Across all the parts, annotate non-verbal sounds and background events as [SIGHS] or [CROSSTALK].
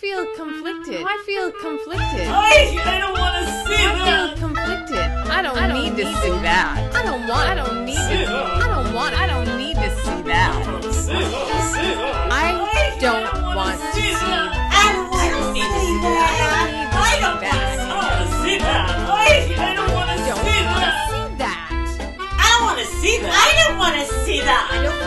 feel conflicted. I feel conflicted. I, I don't want to see I that. I feel conflicted. I don't, need, to see that. I don't want. I don't need to. I don't want. I don't need to see that. See that, see that. I don't want to see that. I don't want to see that. I don't want to see that. I, I don't want to see that. I don't want to see that. I don't want to see I don't want to see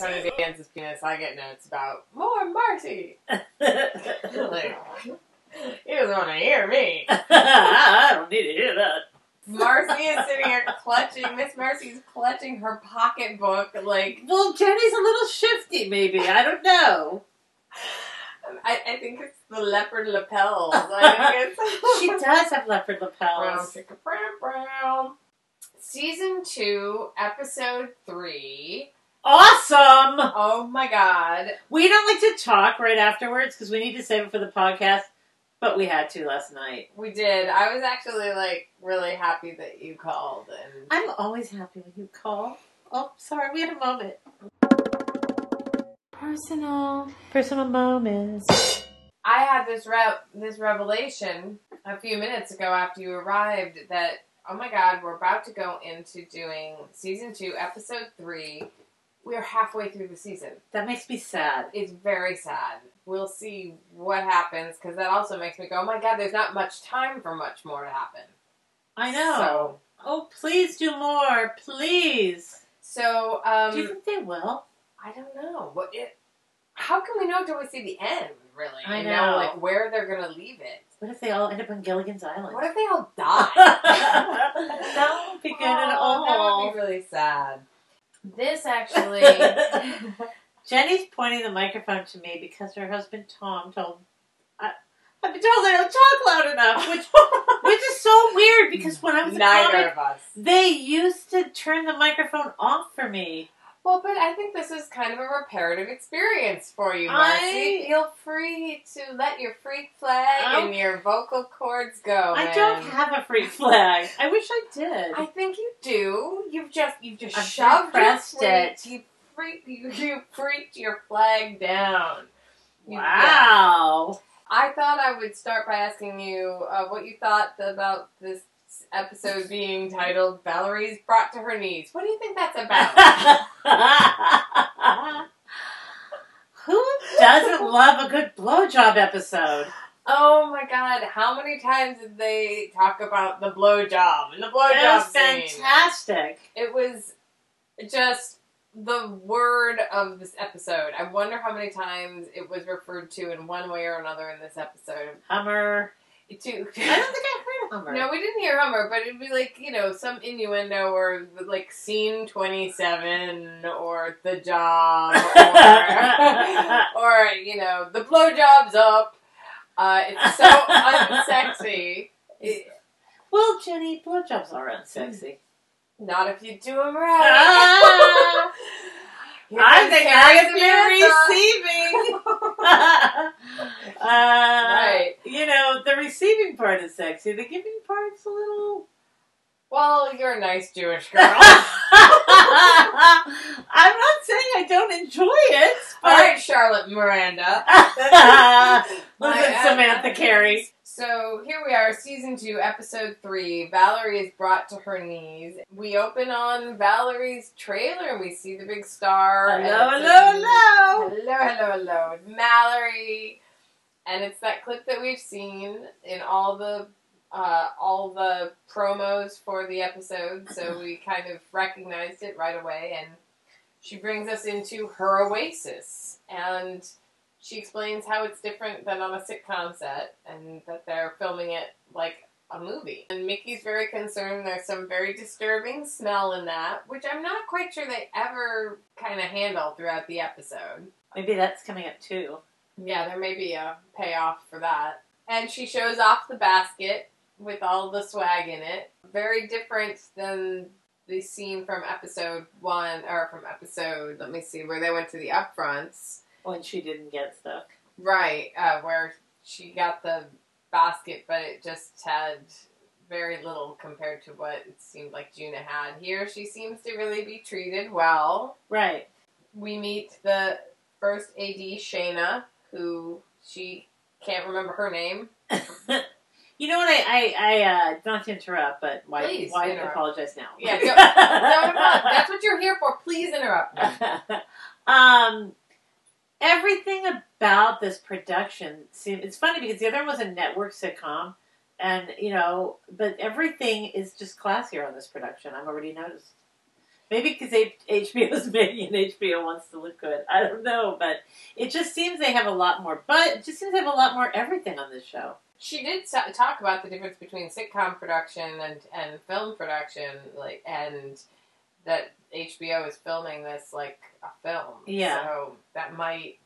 about Tony Danza's penis. I get notes about more Marcy. [LAUGHS] like, he doesn't want to hear me. [LAUGHS] I don't need to hear that. Marcy is sitting here clutching. Miss Marcy's clutching her pocketbook. Like Well, Jenny's a little shifty, maybe. I don't know. I, I think it's the leopard lapels. I [LAUGHS] think it's She does have leopard lapels. brown, brown. Season two, episode three. Awesome! Oh my god. We don't like to talk right afterwards because we need to save it for the podcast, but we had to last night. We did. I was actually like really happy that you called and I'm always happy when you call. Oh, sorry, we had a moment. Personal. Personal moments. I had this re- this revelation a few minutes ago after you arrived that oh my god, we're about to go into doing season two, episode three. We're halfway through the season. That makes me sad. It's very sad. We'll see what happens because that also makes me go, oh my god, there's not much time for much more to happen. I know. So, Oh, please do more, please. so um, do you think they will? I don't know. What it? How can we know until we see the end? Really? I You know. like where they're gonna leave it. What if they all end up on Gilligan's Island? What if they all [LAUGHS] die? that would be good at Oh, That would all. be really sad. This actually. [LAUGHS] Jenny's pointing the microphone to me because her husband Tom told. I, I've been told I don't talk loud enough, which [LAUGHS] which is so weird because when I was a Neither comic, of us. they used to turn the microphone off for me. Well, but I think this is kind of a reparative experience for you, I- Marcy. Feel free to let your freak flag Oh. and your vocal cords go. I man. don't have a freak flag. I wish I did. I think you do. You've just you've just I've shoved your it. You freak [LAUGHS] you, you freaked your flag down. You- yeah. wow. I thought I would start by asking you uh, what you thought about this episode being titled "Valerie's Brought to Her Knees." What do you think that's about? [LAUGHS] Who doesn't love a good blowjob episode? oh my God! How many times did they talk about the blowjob and the It blowjob was scene? fantastic. It was just the word of this episode. I wonder how many times it was referred to in one way or another in this episode. Hummer. To, I don't think I Hummer. no, we didn't hear Hummer, but it'd be like you know some innuendo or like scene twenty seven or the job [LAUGHS] or or you know the blowjob's up. Uh, it's so unsexy. [LAUGHS] It- well, Jenny, blowjobs are unsexy. not if you do them right. [LAUGHS] Here I comes think Carrie I Samantha. could be receiving. [LAUGHS] uh, Right. You know, the receiving part is sexy. The giving part's a little. Well, you're a nice Jewish [LAUGHS] girl. I'm not saying I don't enjoy it. All right, Charlotte Miranda. [LAUGHS] Listen, Samantha Carrie. So here we are, season two, episode three. Valerie is brought to her knees. We open on Valerie's trailer and we see the big star. Hello, hello, hello. Hello, hello, hello. Mallory. And it's that clip that we've seen in all the uh, all the promos for the episode, so we kind of recognized it right away. And she brings us into her oasis, and she explains how it's different than on a sitcom set, and that they're filming it like a movie. And Mickey's very concerned. There's some very disturbing smell in that, which I'm not quite sure they ever kind of handle throughout the episode. Maybe that's coming up too. Yeah, there may be a payoff for that. And she shows off the basket with all the swag in it. Very different than the scene from episode one, or from episode, let me see, where they went to the upfronts. When she didn't get stuff. Right, uh, where she got the basket, but it just had very little compared to what it seemed like Juna had. Here, she seems to really be treated well. Right. We meet the first AD, Shayna, who she can't remember her name. [LAUGHS] you know what? I, I, I uh, not to interrupt, but why, Please why interrupt. apologize now? Yeah, [LAUGHS] don't- no, that's what you're here for. Please interrupt me. [LAUGHS] um, everything about this production seems. It's funny because the other one was a network sitcom, and you know, but everything is just classier on this production. I've already noticed. Maybe because HBO is big and HBO wants to look good. I don't know, but it just seems they have a lot more. But it just seems they have a lot more everything on this show. She did talk about the difference between sitcom production and, and film production, like, and that HBO is filming this like a film. Yeah. So that might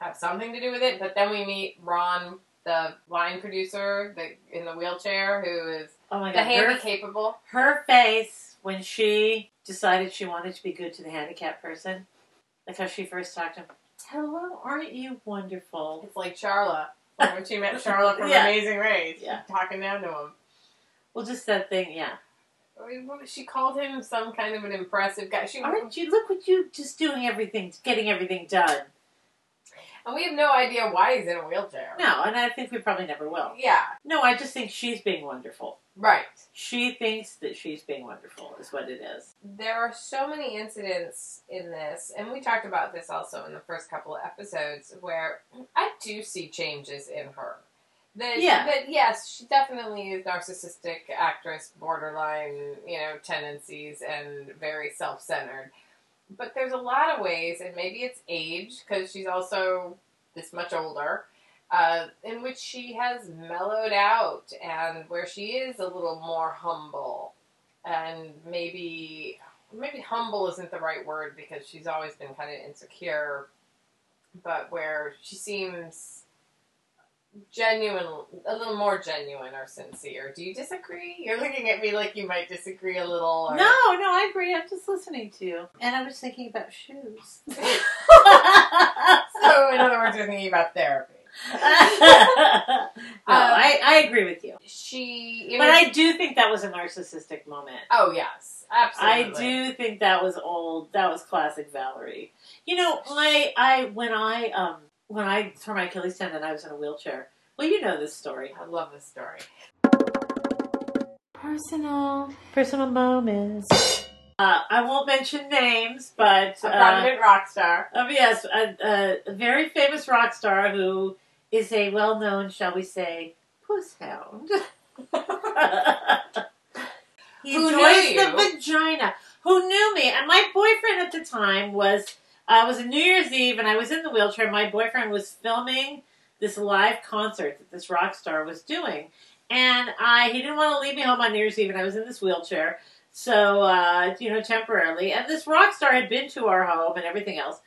have something to do with it. But then we meet Ron, the line producer, the in the wheelchair, who is Oh my the god, handy her, capable. her face when she decided she wanted to be good to the handicapped person, like how she first talked to him. Hello, aren't you wonderful? It's like. Like when she met [LAUGHS] Charlotte from Yeah. Amazing Race, Yeah. talking down to him. Well, just that thing, yeah. I mean, what- She called him some kind of an impressive guy. She Aren't you? Look what you just doing everything, getting everything done. and we have no idea why he's in a wheelchair. No, and I think we probably never will. Yeah, No, I just think she's being wonderful. right. She thinks that she's being wonderful, is what it is. There are so many incidents in this, and we talked about this also in the first couple of episodes, where I do see changes in her. That, Yeah. that yes, she definitely is narcissistic actress, borderline, you know, tendencies, and very self-centered. But there's a lot of ways, and maybe it's age because she's also this much older, uh, in which she has mellowed out, and where she is a little more humble, and maybe maybe humble isn't the right word because she's always been kind of insecure, but where she seems genuine, a little more genuine or sincere. Do you disagree? You're looking at me like you might disagree a little. Or... No, no, I agree. I'm just listening to you. And I was thinking about shoes. [LAUGHS] [LAUGHS] so, in other words, you're thinking about therapy. [LAUGHS] no, I, I agree with you. She, you But know- I do think that was a narcissistic moment. oh yes, absolutely. I do think that was old. That was classic Valerie. You know, I I when I um when I tore my Achilles tendon, I was in a wheelchair. Well, you know this story. I love this story. Personal, personal moments. Uh, I won't mention names, but A uh, prominent rock star. oh, yes, a, a, a very famous rock star who is a well-known, shall we say, puss hound. [LAUGHS] he Who enjoys the vagina. Who knew me? And my boyfriend at the time was. Uh, it was a New Year's Eve, and I was in the wheelchair. My boyfriend was filming this live concert that this rock star was doing, and I he didn't want to leave me home on New Year's Eve, and I was in this wheelchair, so uh, you know temporarily. And this rock star had been to our home and everything else,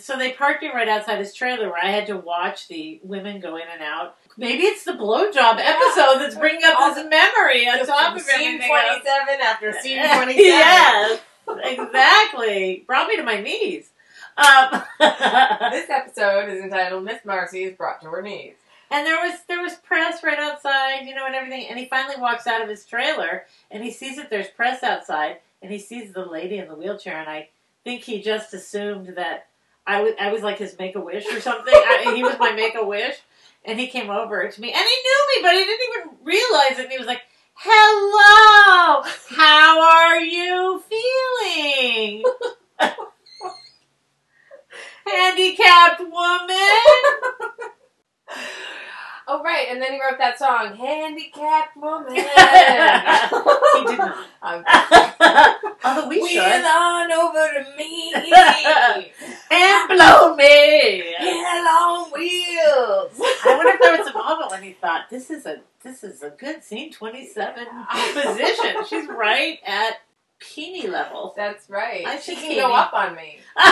so they parked me right outside his trailer where I had to watch the women go in and out. Maybe it's the blowjob episode that's bringing up this memory on top of scene everything else. 27 after scene [LAUGHS] 27. yes, exactly. Brought me to my knees. Um, [LAUGHS] This episode is entitled Miss Marcy is brought to her knees. and there was there was press right outside, you know, and everything. And he finally walks out of his trailer, and he sees that there's press outside, and he sees the lady in the wheelchair, and I think he just assumed that I was I was like his make a wish or something. I, he was my make a wish, and he came over to me, and he knew me, but he didn't even realize it. And he was like, "Hello, how are you feeling?" [LAUGHS] Handicapped woman. [LAUGHS] Oh, right, and then he wrote that song, Handicapped Woman. he did not. Um, Although we Wheel should. on over to me. [LAUGHS] And blow me. Hell on wheels. I wonder if there was a moment when he thought, "This is a this is a good scene. Twenty seven position. She's right at peony level." That's right. I she should can go up on me. [LAUGHS]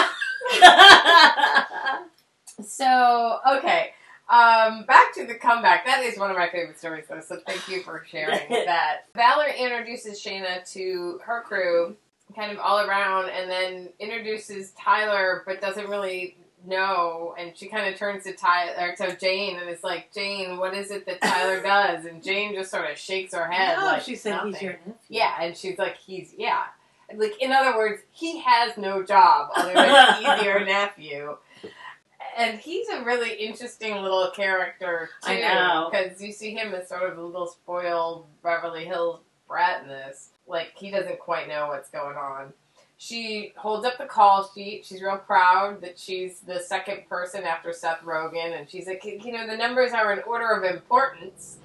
So, okay. Um, back to the comeback. That is one of my favorite stories, though, so thank you for sharing [LAUGHS] that. Valerie introduces Shayna to her crew, kind of all around, and then introduces Tyler, but doesn't really no, and she kind of turns to Tyler to Jane, and it's like, Jane, what is it that Tyler [LAUGHS] does? And Jane just sort of shakes her head. no, like she said nothing. he's your nephew. Yeah, and she's like, he's yeah. Like in other words, he has no job other than [LAUGHS] he's your nephew. And he's a really interesting little character too, I know. because you see him as sort of a little spoiled Beverly Hills brat in this. Like he doesn't quite know what's going on. She holds up the call sheet. She's real proud that she's the second person after Seth Rogen, and she's like, you know, the numbers are in order of importance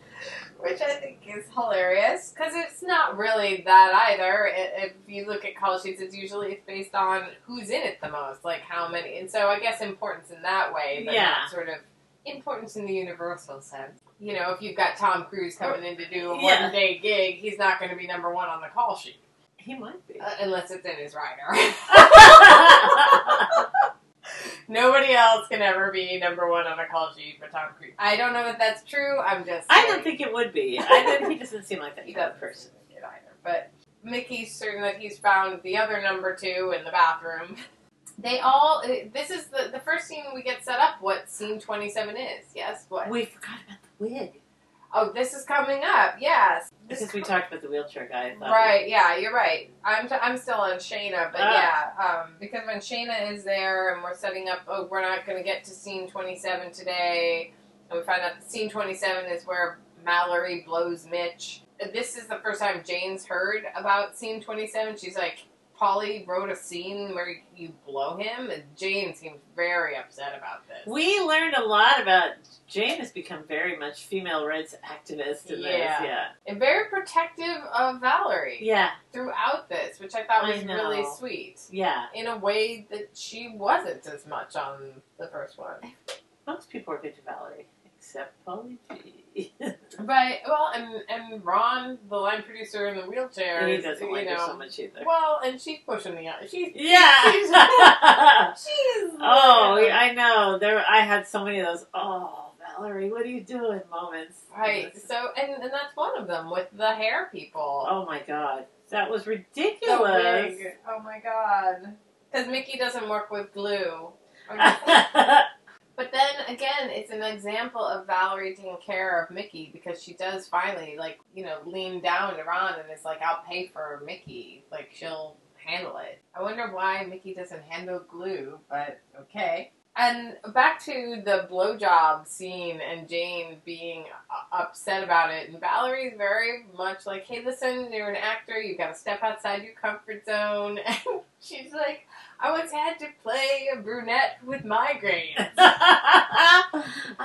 which I think is hilarious because it's not really that either. If you look at call sheets, it's usually it's based on who's in it the most, like how many, and so I guess importance in that way, but Yeah. not sort of importance in the universal sense. You know, if you've got Tom Cruise coming in to do a Yeah. one day gig, he's not going to be number one on the call sheet He might be. uh, unless it's in his rider. [LAUGHS] [LAUGHS] [LAUGHS] Nobody else can ever be number one on a call sheet but Tom Cruise. I don't know if that's true. I'm just. I saying. don't think it would be. I think he doesn't seem like that kind of person. it either. But Mickey's certain that he's found the other number two in the bathroom. [LAUGHS] They all. uh, This is the the first scene we get set up. What scene twenty seven is? Yes. What? We forgot about the wig Oh, this is coming up. Yes. This because we talked about the wheelchair guy. I thought Right, yeah, you're right. I'm, t- I'm still on Shayna, but Ah. yeah, um, because when Shayna is there and we're setting up, oh, we're not going to get to scene 27 today, and we find out that scene 27 is where Mallory blows Mitch. This is the first time Jane's heard about scene 27. She's like, Paulie wrote a scene where you blow him, and Jane seems very upset about this. We learned a lot about Jane has become very much female rights activist in Yeah. this. Yeah. and very protective of Valerie Yeah. throughout this, which I thought was know. really sweet. Yeah. in a way that she wasn't as much on the first one. Most people are good to Valerie, except Paulie G. [LAUGHS] But well, and and Ron, the line producer in the wheelchair, he doesn't you like know, her so much either. well, and she's pushing the she's Yeah. she's [LAUGHS] [LAUGHS] she's oh, yeah, I know. There, I had so many of those. Oh, Valerie, what are you doing? Moments. right. So and and that's one of them with the hair people. Oh my god, that was ridiculous. Oh my god. Because Mickey doesn't work with glue. But then again, it's an example of Valerie taking care of Mickey because she does finally, like, you know, lean down to Ron and is like, I'll pay for Mickey. Like, she'll handle it. I wonder why Mickey doesn't handle glue, but okay. And back to the blowjob scene and Jane being upset about it. And Valerie's very much like, hey, listen, you're an actor. You've got to step outside your comfort zone. [LAUGHS] And she's like, I once had to play a brunette with migraines. [LAUGHS] I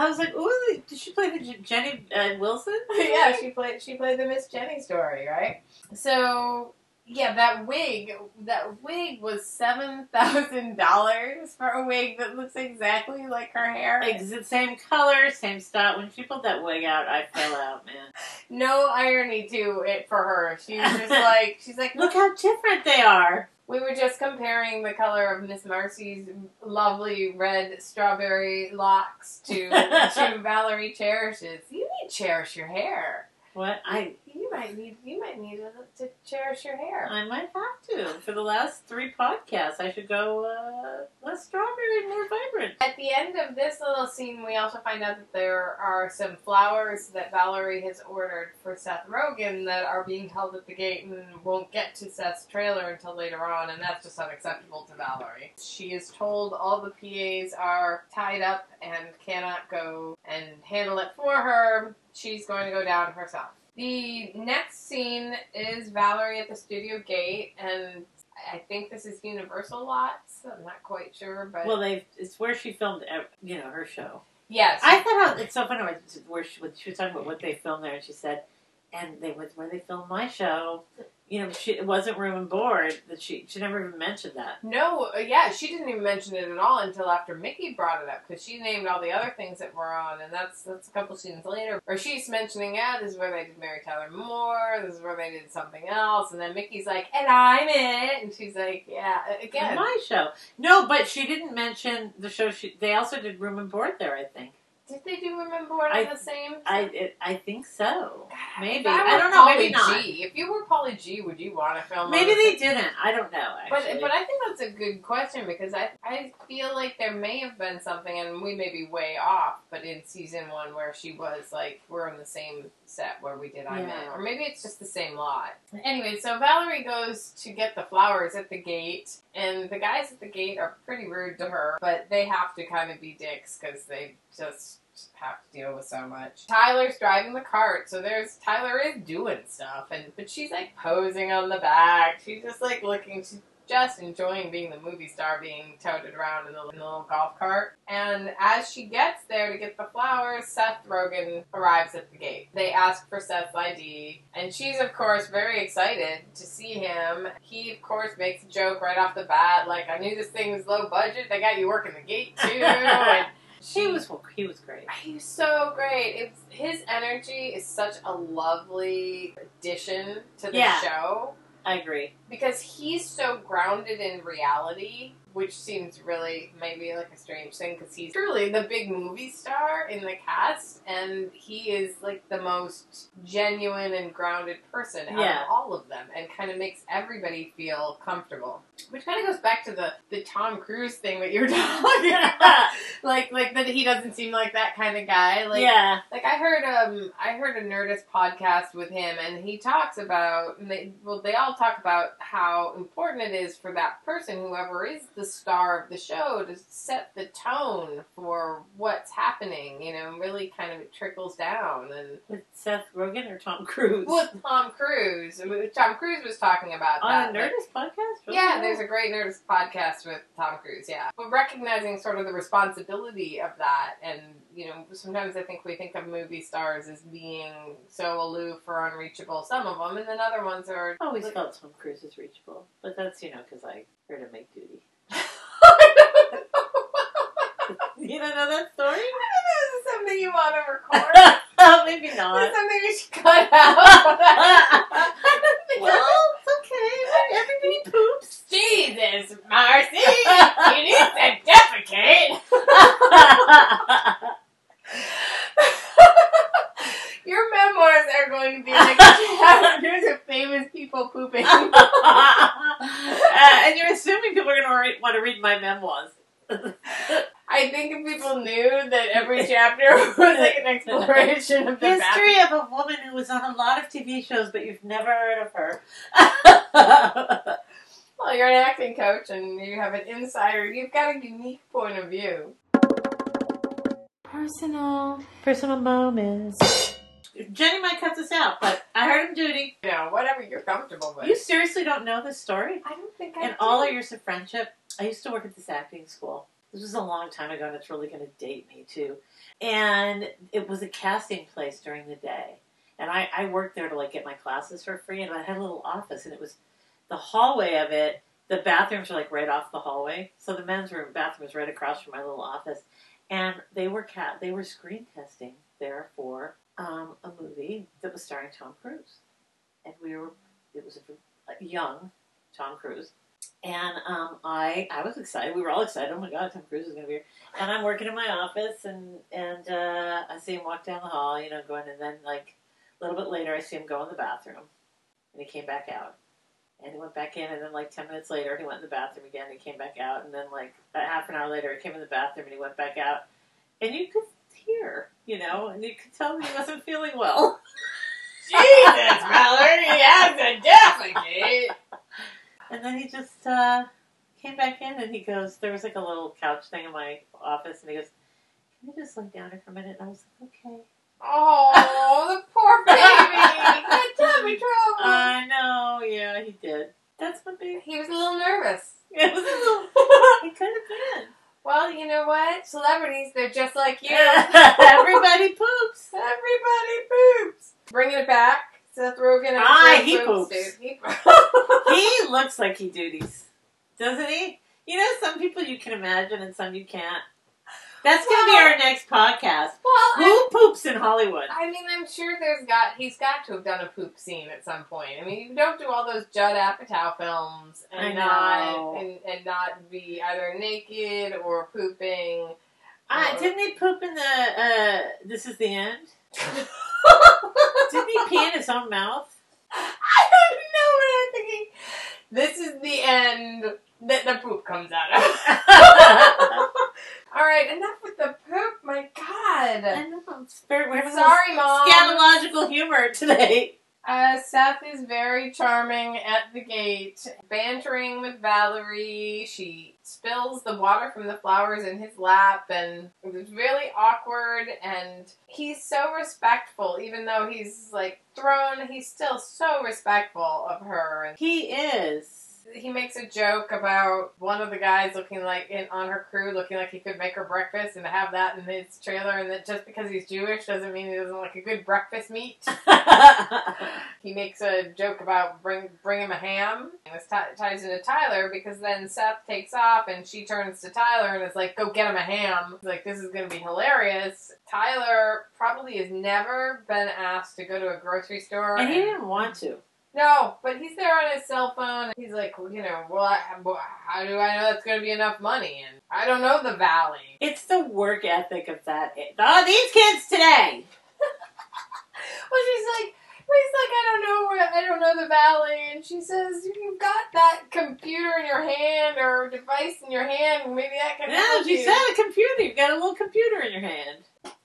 was like, ooh, did she play the J- Jenny uh, Wilson? [LAUGHS] yeah, she played she played the Miss Jenny story, right? So yeah, that wig that wig was seven thousand dollars for a wig that looks exactly like her hair. Ex- same color, same style. When she pulled that wig out, I fell out, man. No irony to it for her. She's just [LAUGHS] like she's like Look how different they are. We were just comparing the color of Miss Marcy's lovely red strawberry locks to [LAUGHS] to Valerie Cherish's. You need to cherish your hair. What I might need you might need to, to cherish your hair. I might have to for the last three podcasts. I should go uh, less strawberry, more vibrant. At the end of this little scene, we also find out that there are some flowers that Valerie has ordered for Seth Rogen that are being held at the gate and won't get to Seth's trailer until later on, and that's just unacceptable to Valerie. She is told all the PAs are tied up and cannot go and handle it for her. She's going to go down herself. The next scene is Valerie at the studio gate, and I think this is Universal Lots. I'm not quite sure, but Well, they it's where she filmed, you know, her show. yes, I thought it's so funny where she, she was talking about what they filmed there, and she said, and they went where they filmed my show. You know, she, it wasn't room and board. That she she never even mentioned that. No, uh, yeah, she didn't even mention it at all until after Mickey brought it up because she named all the other things that were on, and that's that's a couple scenes later. Or she's mentioning, yeah, this is where they did Mary Tyler Moore, this is where they did something else, and then Mickey's like, and I'm it, and she's like, yeah, again, My show. No, but she didn't mention the show. She they also did room and board there. I think. Did they do Room and Board I- the same? I it, I think so. Maybe I, I, don't know. Paulie Maybe not. G, if you were Paulie G, would you want to film? Maybe they the- didn't. I don't know. But Actually. but I think that's a good question because I I feel like there may have been something, and we may be way off, but in season one where she was like we're on the same set where we did I Yeah. Men, or maybe it's just the same lot. Anyway, so Valerie goes to get the flowers at the gate, and the guys at the gate are pretty rude to her, but they have to kind of be dicks because they just have to deal with so much. Tyler's driving the cart, so there's Tyler is doing stuff, and but she's like posing on the back. She's just like looking. She's just enjoying being the movie star, being toted around in the, in the little golf cart. And as she gets there to get the flowers, Seth Rogen arrives at the gate. They ask for Seth's ID, and she's of course very excited to see him. He of course makes a joke right off the bat, like I knew this thing was low budget. They got you working the gate too. [LAUGHS] and he was he was great. he was so great. It's, his energy is such a lovely addition to the Yeah. show I agree. because he's so grounded in reality, which seems really maybe like a strange thing because he's truly the big movie star in the cast, and he is like the most genuine and grounded person out Yeah. of all of them, and kind of makes everybody feel comfortable. Which kind of goes back to the the Tom Cruise thing that you were [LAUGHS] talking [LAUGHS] about, like like that he doesn't seem like that kind of guy. Like yeah. like I heard um I heard a Nerdist podcast with him and he talks about and they well they all talk about how important it is for that person whoever is the star of the show to set the tone for what's happening you know and really kind of it trickles down and With Seth Rogen or Tom Cruise with Tom Cruise Tom Cruise was talking about on that a like- Nerdist podcast. Really? yeah, there's a great Nerdist podcast with Tom Cruise, yeah. But recognizing sort of the responsibility of that, and, you know, sometimes I think we think of movie stars as being so aloof or unreachable, some of them, and then other ones are. I always felt Tom Cruise is reachable, but that's you know because I heard him make duty. [LAUGHS] You don't know that story? [LAUGHS] This is something you want to record. [LAUGHS] Maybe not. is something we should cut out. well, it's okay. Everybody poops. Jesus, Marcy, you need to defecate. [LAUGHS] Your memoirs are going to be like chapters of famous people pooping. uh, and you're assuming people are going to want to read my memoirs. I think if people knew that every chapter [LAUGHS] was like an exploration of the History of a woman who was on a lot of TV shows, but you've never heard of her. [LAUGHS] Well, you're an acting coach and you have an insider. You've got a unique point of view. Personal. Personal moments. Jenny might cut this out, but I heard him duty. You know, whatever you're comfortable with. You seriously don't know this story? I don't think I In do. all of years of friendship, I used to work at this acting school. This was a long time ago, and it's really going to date me too. And it was a casting place during the day, and I, I worked there to like get my classes for free. And I had a little office, and it was the hallway of it. The bathrooms are like right off the hallway, so the men's room bathroom was right across from my little office. And they were cat they were screen testing there for um, a movie that was starring Tom Cruise, and we were it was a, a young Tom Cruise. And um, I I was excited. We were all excited. Oh my God, Tom Cruise is going to be here. And I'm working in my office, and and uh, I see him walk down the hall, you know, going. And then like a little bit later, I see him go in the bathroom, and he came back out. And he went back in, and then like ten minutes later, he went in the bathroom again. And he came back out, and then like a half an hour later, he came in the bathroom, and he went back out. And you could hear, you know, and you could tell that he wasn't [LAUGHS] feeling well. Jesus, Mallory, you have to defecate. And then he just uh, came back in and he goes, there was like a little couch thing in my office, and he goes, Can you just lay down here for a minute? And I was like, Okay. Oh, the poor baby. [LAUGHS] Got tummy trouble. I know, yeah, he did. That's what baby. he was a little nervous. [LAUGHS] It was a little, [LAUGHS] he could have been. well, you know what? Celebrities, they're just like you. [LAUGHS] Everybody poops. Everybody poops. Bringing it back. Seth Rogen. Ah, he poops, poops. He He looks like he duties, doesn't he? You know, some people you can imagine and some you can't. That's going to be our next podcast. well, I'm Who poops in Hollywood? I mean, I'm sure there's got he's got to have done a poop scene at some point. I mean, you don't do all those Judd Apatow films and not and, and not be either naked or pooping. Uh, didn't he poop in the? Uh, this is the end. [LAUGHS] Didn't he pee in his own mouth? I don't know what I'm thinking. This is the end that the poop comes out of. [LAUGHS] [LAUGHS] All right, enough with the poop. My God. I know. It's very, we're Sorry, mom. Scatological humor today. Uh, Seth is very charming at the gate, bantering with Valerie. She spills the water from the flowers in his lap, and it was really awkward. And he's so respectful, even though he's like thrown. He's still so respectful of her. He is. He makes a joke about one of the guys looking like in on her crew looking like he could make her breakfast and have that in his trailer and that just because he's Jewish doesn't mean he doesn't like a good breakfast meat. [LAUGHS] He makes a joke about bring bring him a ham. And this ti- ties into Tyler because then Seth takes off and she turns to Tyler and is like, "Go get him a ham." Like this is gonna be hilarious. Tyler probably has never been asked to go to a grocery store. and he didn't want to. No, but he's there on his cell phone. And he's like, you know, well, I, how do I know that's going to be enough money? And I don't know the valley. It's the work ethic of that. Oh, these kids today. [LAUGHS] Well, she's like, he's like, I don't know where, I don't know the valley. And she says, you've got that computer in your hand or device in your hand. Maybe that can help you. No, she you. said a computer. You've got a little computer in your hand.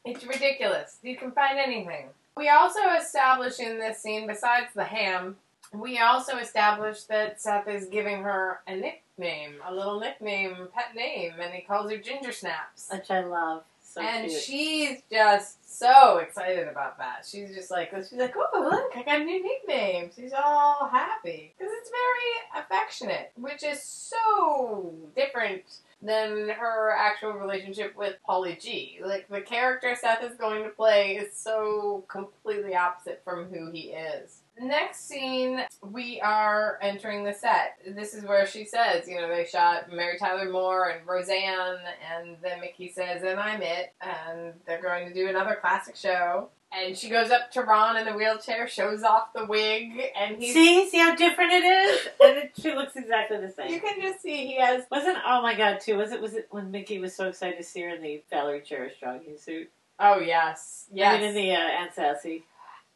It's ridiculous. You can find anything. We also establish in this scene, besides the ham, we also establish that Seth is giving her a nickname, a little nickname, pet name, and he calls her Ginger Snaps. Which I love. So and cute. she's just so excited about that. She's just like, she's like, oh look, I got a new nickname. She's all happy because it's very affectionate, which is so different than her actual relationship with Paulie G. Like the character Seth is going to play is so completely opposite from who he is. Next scene, we are entering the set. This is where she says, you know, they shot Mary Tyler Moore and Roseanne, and then Mickey says, and I'm it, and they're going to do another classic show. And she goes up to Ron in the wheelchair, shows off the wig, and he See, see how different it is, and it, she looks exactly the same. You can just see he has. Wasn't oh my god too? Was it was it when Mickey was so excited to see her in the Valerie Cherish jogging suit? Oh, yes. Yes. Mean, in the uh, Aunt Sassy.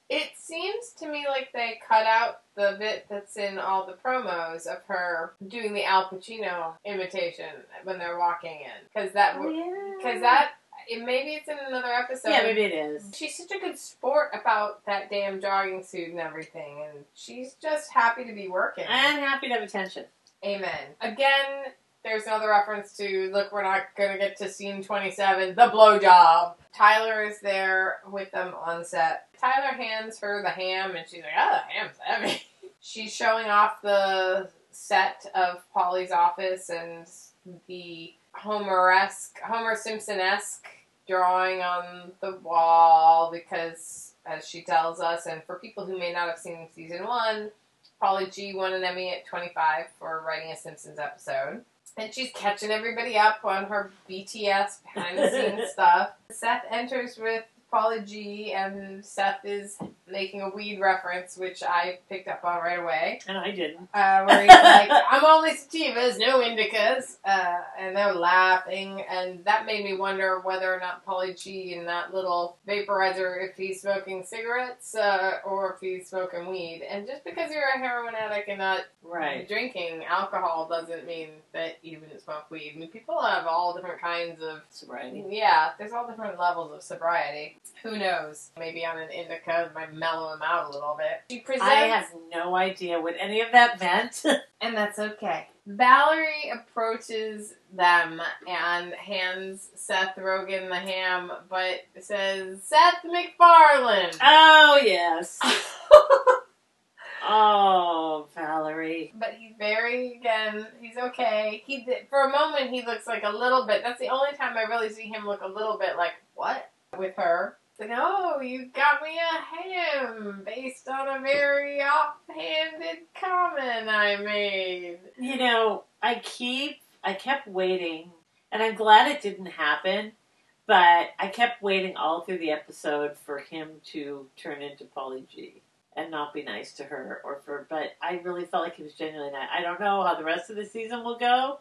It seems to me like they cut out the bit that's in all the promos of her doing the Al Pacino imitation when they're walking in, because that Oh, yeah. because that it, maybe it's in another episode. yeah, maybe it is. She's such a good sport about that damn jogging suit and everything, and she's just happy to be working. I'm happy to have attention. Amen. Again, there's another reference to look, we're not gonna get to scene 27, the blowjob. Tyler is there with them on set. Tyler hands her the ham, and she's like, "Oh, the ham's heavy." [LAUGHS] she's showing off the set of Paulie's office and the Homer-esque, Homer Simpson-esque drawing on the wall because, as she tells us, and for people who may not have seen season one, Paulie G won an Emmy at 25 for writing a Simpsons episode. And she's catching everybody up on her BTS behind the scenes [LAUGHS] stuff. Seth enters with Paulie G, and Seth is making a weed reference, which I picked up on right away. And I didn't. Uh, where he's like, [LAUGHS] I'm only sativas, no indicas. Uh, and they're laughing, and that made me wonder whether or not Paulie G and that little vaporizer, if he's smoking cigarettes uh, or if he's smoking weed. And just because you're a heroin addict and not Right. drinking alcohol doesn't mean that you wouldn't smoke weed. I mean, people have all different kinds of Sobriety. yeah, there's all different levels of sobriety. Who knows? Maybe on an indica it might mellow him out a little bit. She presents, I have no idea what any of that meant. [LAUGHS] and that's okay. Valerie approaches them and hands Seth Rogen the ham, but says Seth MacFarlane. oh yes. [LAUGHS] Oh, Valerie. But he's very again. He's okay. He did, for a moment he looks like a little bit. That's the only time I really see him look a little bit like what with her. Like, oh, you got me a ham based on a very offhanded comment I made. You know, I keep, I kept waiting, and I'm glad it didn't happen. But I kept waiting all through the episode for him to turn into Paulie G and not be nice to her, or for. But I really felt like he was genuinely nice. I don't know how the rest of the season will go,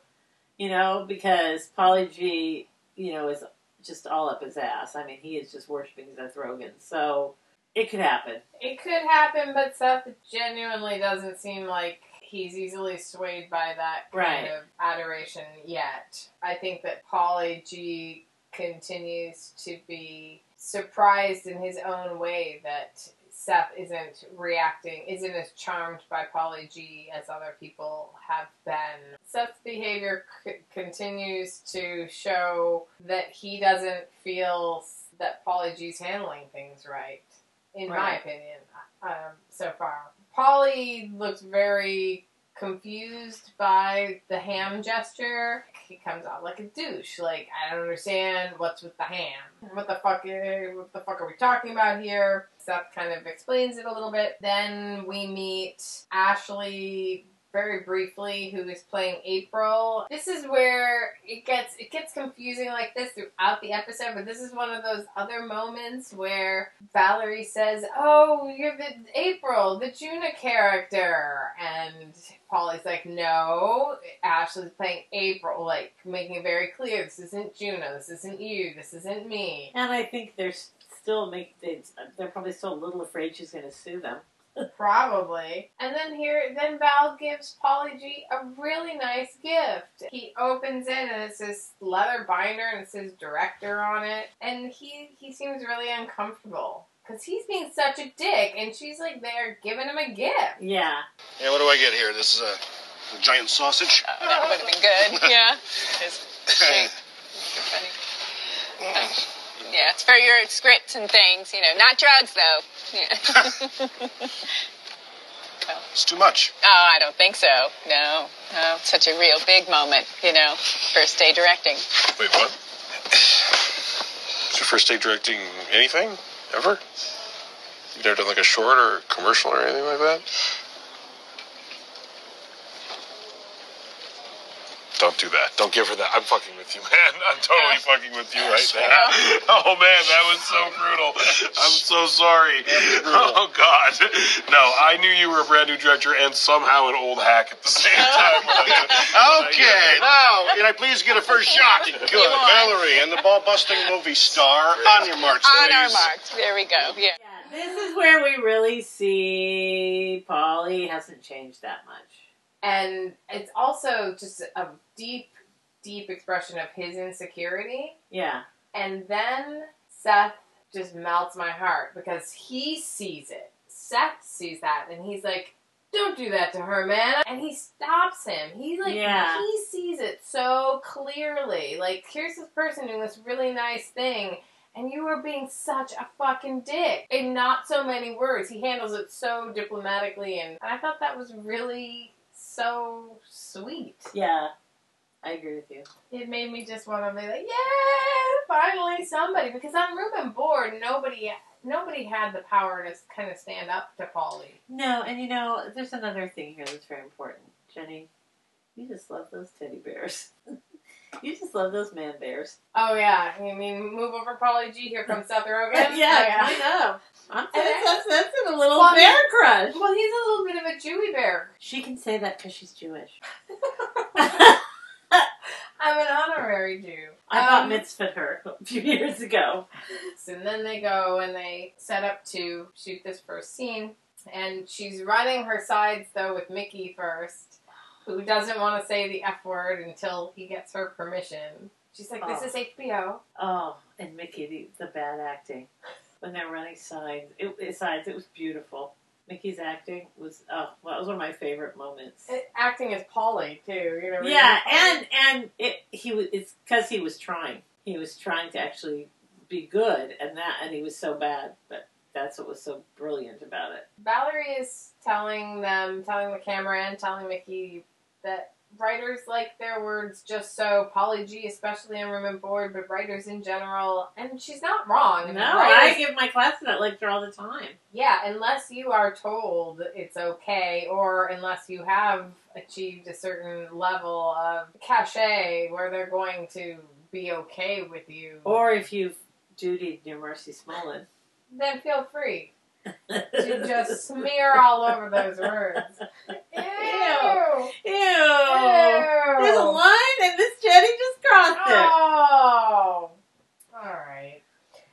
you know, because Paulie G, you know, is just all up his ass. I mean, he is just worshiping Seth Rogen. So it could happen. It could happen, but Seth genuinely doesn't seem like he's easily swayed by that kind Right. of adoration yet. I think that Paulie G continues to be surprised in his own way that Seth isn't reacting, isn't as charmed by Paulie G as other people have been. Seth's behavior c- continues to show that he doesn't feel that Paulie G's handling things right, in my opinion, um, so far. Paulie looks very confused by the ham gesture. He comes out like a douche. Like I don't understand what's with the ham. What the fuck? eh, What the fuck are we talking about here? Seth kind of explains it a little bit. Then we meet Ashley very briefly, who is playing April. This is where it gets it gets confusing like this throughout the episode, but this is one of those other moments where Valerie says, "Oh, you're the April, the Juna character," and Paulie's like, "No, Ashley's playing April, like making it very clear this isn't Juna, this isn't you, this isn't me." And I think they're still make they, they're probably still a little afraid she's going to sue them. Probably. And then here, then Val gives Paulie G a really nice gift. He opens it and it's this leather binder and it says director on it. And he he seems really uncomfortable because he's being such a dick, and she's like there giving him a gift. Yeah. Yeah, what do I get here? This is a, a giant sausage. Oh, that would have been good. [LAUGHS] Yeah. His shape. [LAUGHS] Funny. Yeah, it's for your scripts and things, you know. Not drugs, though. Yeah. It's too much. oh, I don't think so. No. No. It's such a real big moment, you know. First day directing. Wait, what? It's your first day directing anything ever? You've never done like a short or a commercial or anything like that? Don't do that. Don't give her that. I'm fucking with you, [LAUGHS] man. I'm totally fucking with you right now. [LAUGHS] Oh man, that was so brutal. I'm so sorry. Oh god. No, I knew you were a brand new director and somehow an old hack at the same [LAUGHS] time. Okay, now can I please get a first shot? Good. Valerie, and the ball-busting movie star. On your marks, On our ladies. marks. There we go. Yeah. Yeah, this is where we really see Paulie hasn't changed that much. And it's also just a deep, deep expression of his insecurity. Yeah. And then Seth just melts my heart because he sees it. Seth sees that and he's like, don't do that to her, man. And he stops him. He like Yeah. he sees it so clearly. Like, here's this person doing this really nice thing, and you are being such a fucking dick. In not so many words. He handles it so diplomatically and, and I thought that was really so sweet. Yeah. I agree with you. It made me just want to be like, yeah, finally somebody. Because on room and board, nobody nobody had the power to kind of stand up to Paulie. No, and you know, there's another thing here that's very important. Jenny, you just love those teddy bears. [LAUGHS] you just love those man bears. Oh yeah, I mean move over, Paulie G? Here comes Seth Rogen. yeah, Oh, kind of. I'm that's, that's, a little Well, bear crush. Well, he's a little bit of a Jewy bear. [LAUGHS] She can say that because she's Jewish. [LAUGHS] I'm an honorary Jew. I bought Um, mitzvah her a few years ago. And then they go and they set up to shoot this first scene. And she's running her sides though with Mickey first, who doesn't want to say the F word until he gets her permission. She's like, "This Oh. is HBO." Oh, and Mickey, the, the bad acting. When they're running signs, it, it, sides, it was beautiful. Mickey's acting was, oh, well, that was one of my favorite moments. It- acting as Paulie too, you know. Yeah, and and it he was it's because he was trying. He was trying to actually be good, and that and he was so bad, but that's what was so brilliant about it. Valerie is telling them, telling the camera and telling Mickey that writers like their words just so. Paulie G, especially in Room and Board, but writers in general, and she's not wrong. No, I give my class that lecture all the time. Yeah, unless you are told it's okay, or unless you have achieved a certain level of cachet where they're going to be okay with you, Or if you've duty your Marcy Smolin. then feel free [LAUGHS] to just smear all over those words. [LAUGHS] Ew. Ew. Ew. There's a line and this jetty just crossed it. Oh. All right.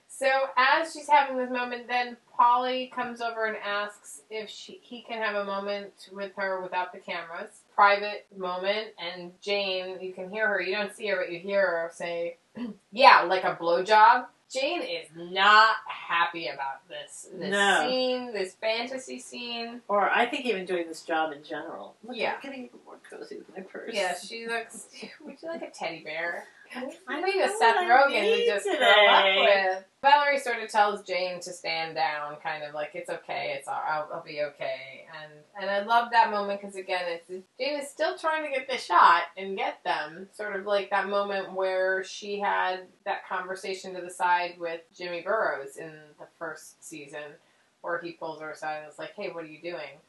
So as she's having this moment, then Paulie comes over and asks if she he can have a moment with her without the cameras, private moment. And Jane, you can hear her. You don't see her, but you hear her say, [CLEARS THROAT] "Yeah, like a blowjob." Jane is not happy about this this No. scene, this fantasy scene. Or I think even doing this job in general. Look, Yeah. I'm getting even more cozy with my purse. Yeah, she looks. [LAUGHS] Would you like a teddy bear? I need a Seth Rogen to just today. curl up with. Valerie sort of tells Jane to stand down, kind of like it's okay, it's all, I'll, I'll be okay, and and I love that moment because again, it's Jane is still trying to get the shot and get them, sort of like that moment where she had that conversation to the side with Jimmy Burrows in the first season, where he pulls her aside and is like, "Hey, what are you doing?"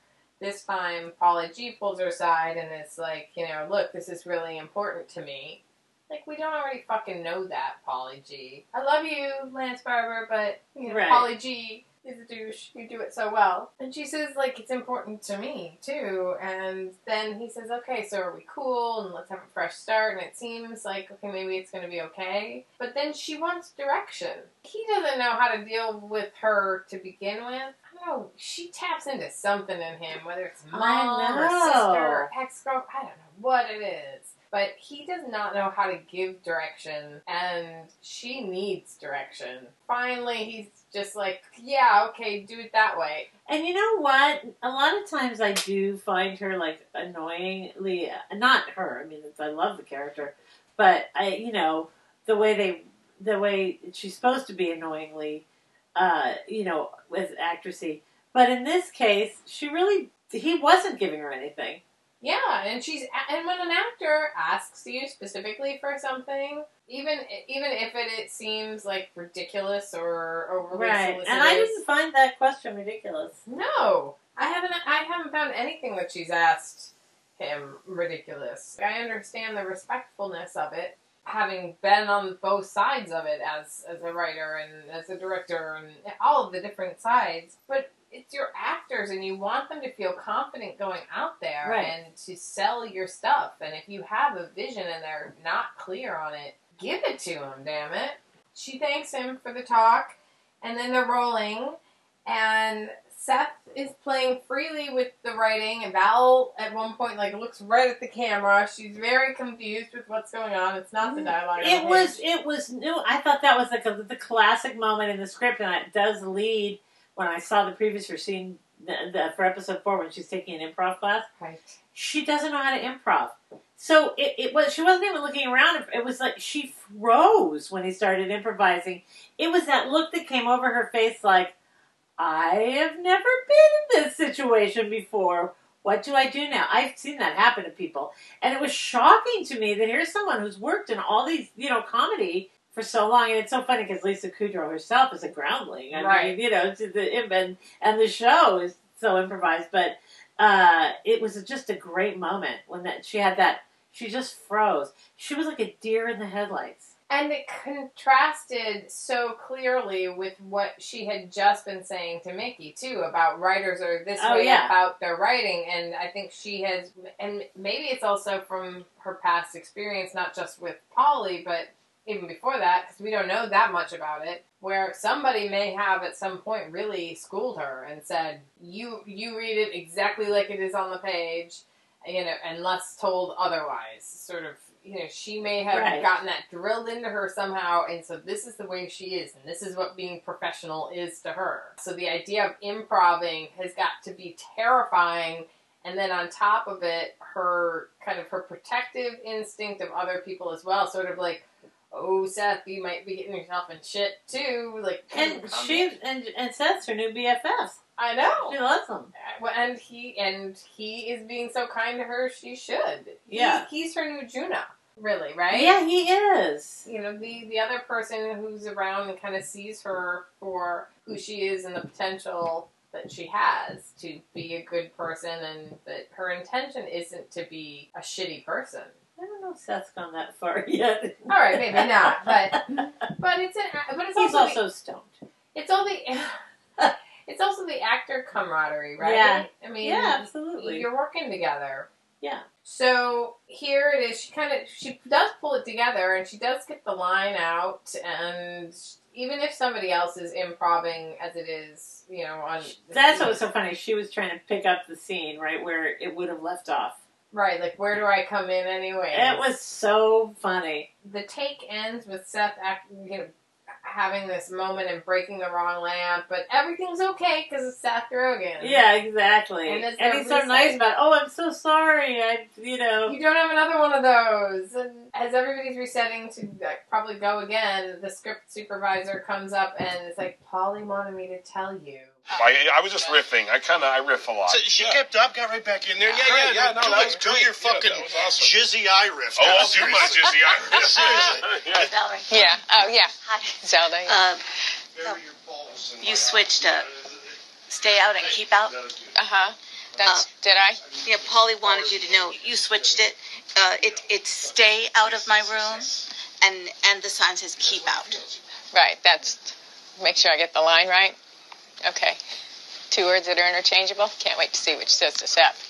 This time, Paulie G pulls her aside and it's like, you know, look, this is really important to me. Like, we don't already fucking know that, Paulie G. I love you, Lance Barber, but, you know, Right. Paulie G is a douche. You do it so well. And she says, like, it's important to me, too. And then he says, okay, so are we cool? And let's have a fresh start. And it seems like, okay, maybe it's going to be okay. But then she wants direction. He doesn't know how to deal with her to begin with. I don't know. She taps into something in him, whether it's mom or sister or ex girl. I don't know what it is. But he does not know how to give direction, and she needs direction. Finally, he's just like, yeah, okay, do it that way. And you know what? A lot of times I do find her like annoyingly. Not her. I mean, I love the character, but I, you know, the way they, the way she's supposed to be annoyingly, uh, you know, with actressy. But in this case, she really, he wasn't giving her anything. Yeah, and she's and when an actor asks you specifically for something, even even if it, it seems like ridiculous or overly Right. solicitous, And I didn't find that question ridiculous. No, I haven't. I haven't found anything that she's asked him ridiculous. I understand the respectfulness of it, having been on both sides of it as as a writer and as a director and all of the different sides. But it's your actors, and you want them to feel confident going out there Right. and to sell your stuff. And if you have a vision and they're not clear on it, give it to them. Damn it. She thanks him for the talk, and then they're rolling and Seth is playing freely with the writing, and Val at one point like looks right at the camera. She's very confused with what's going on. It's not the mm-hmm. dialogue. It was it was new. I thought that was like a, the classic moment in the script, and it does lead when I saw the previous scene the, the, for episode four when she's taking an improv class. right. She doesn't know how to improv, so it, it was she wasn't even looking around. It was like she froze when he started improvising. It was that look that came over her face, like I have never been in this situation before. What do I do now? I've seen that happen to people. And it was shocking to me that here's someone who's worked in all these, you know, comedy for so long. And it's so funny because Lisa Kudrow herself is a groundling. I Right. mean, you know, the, and, and the show is so improvised. But uh, it was just a great moment when that she had that, she just froze. She was like a deer in the headlights. And it contrasted so clearly with what she had just been saying to Mickey too about writers are this Oh, way yeah. about their writing, and I think she has, and maybe it's also from her past experience, not just with Paulie, but even before that, because we don't know that much about it. Where somebody may have at some point really schooled her and said, "You you read it exactly like it is on the page." you know, unless told otherwise. Sort of, you know, she may have Right. gotten that drilled into her somehow, and so this is the way she is, and this is what being professional is to her. So the idea of improving has got to be terrifying. And then on top of it, her kind of her protective instinct of other people as well, sort of like, oh Seth, you might be getting yourself in shit too. Like, And she and and Seth's her new BFF. I know. She loves him. Uh, well, and he and he is being so kind to her. She should. Yeah. he's, he's her new Juna. really, right? Yeah, he is. You know, the the other person who's around and kind of sees her for who she is and the potential that she has to be a good person, and that her intention isn't to be a shitty person. I don't know if Seth's gone that far [LAUGHS] yet. All right, maybe not, but but it's an but it's he's also, the- also stoned. it's all the [LAUGHS] it's also the actor camaraderie, right? Yeah. I mean, Yeah, absolutely. You're working together. Yeah. So here it is. She kind of she does pull it together, and she does get the line out. And even if somebody else is improving as it is, you know, on That's what was so funny. She was trying to pick up the scene right where it would have left off. Right. Like, where do I come in anyway? It was so funny. the take ends with Seth act, you know, having this moment and breaking the wrong lamp, but everything's okay because it's Seth Rogen. Yeah, exactly. And And, he's so nice about. Oh, I'm so sorry. I, you know. You don't have another one of those. And as everybody's resetting to like, probably go again, the script supervisor comes up and it's like, Paulie wanted me to tell you. I, I was just riffing. I kind of I riff a lot. So she kept up, got right back in there. Yeah, Great, yeah, yeah, no, do that it. was Do great. your Yeah, fucking that was awesome. jizzy eye riff. Oh, I'll do my seriously. Jizzy Irish. [LAUGHS] Seriously. Yeah. Valerie. Yeah. Oh, yeah. Hi. Zelda. yeah. Uh, Bury your balls in You switched up. stay out and keep out. Uh huh. That's. did I? Yeah, Paulie wanted you to know you switched it. Uh, it it's stay out of my room, and and the sign says keep out. Right. That's. Make sure I get the line right. Okay. Two words that are interchangeable. Can't wait to see what she says to Seth.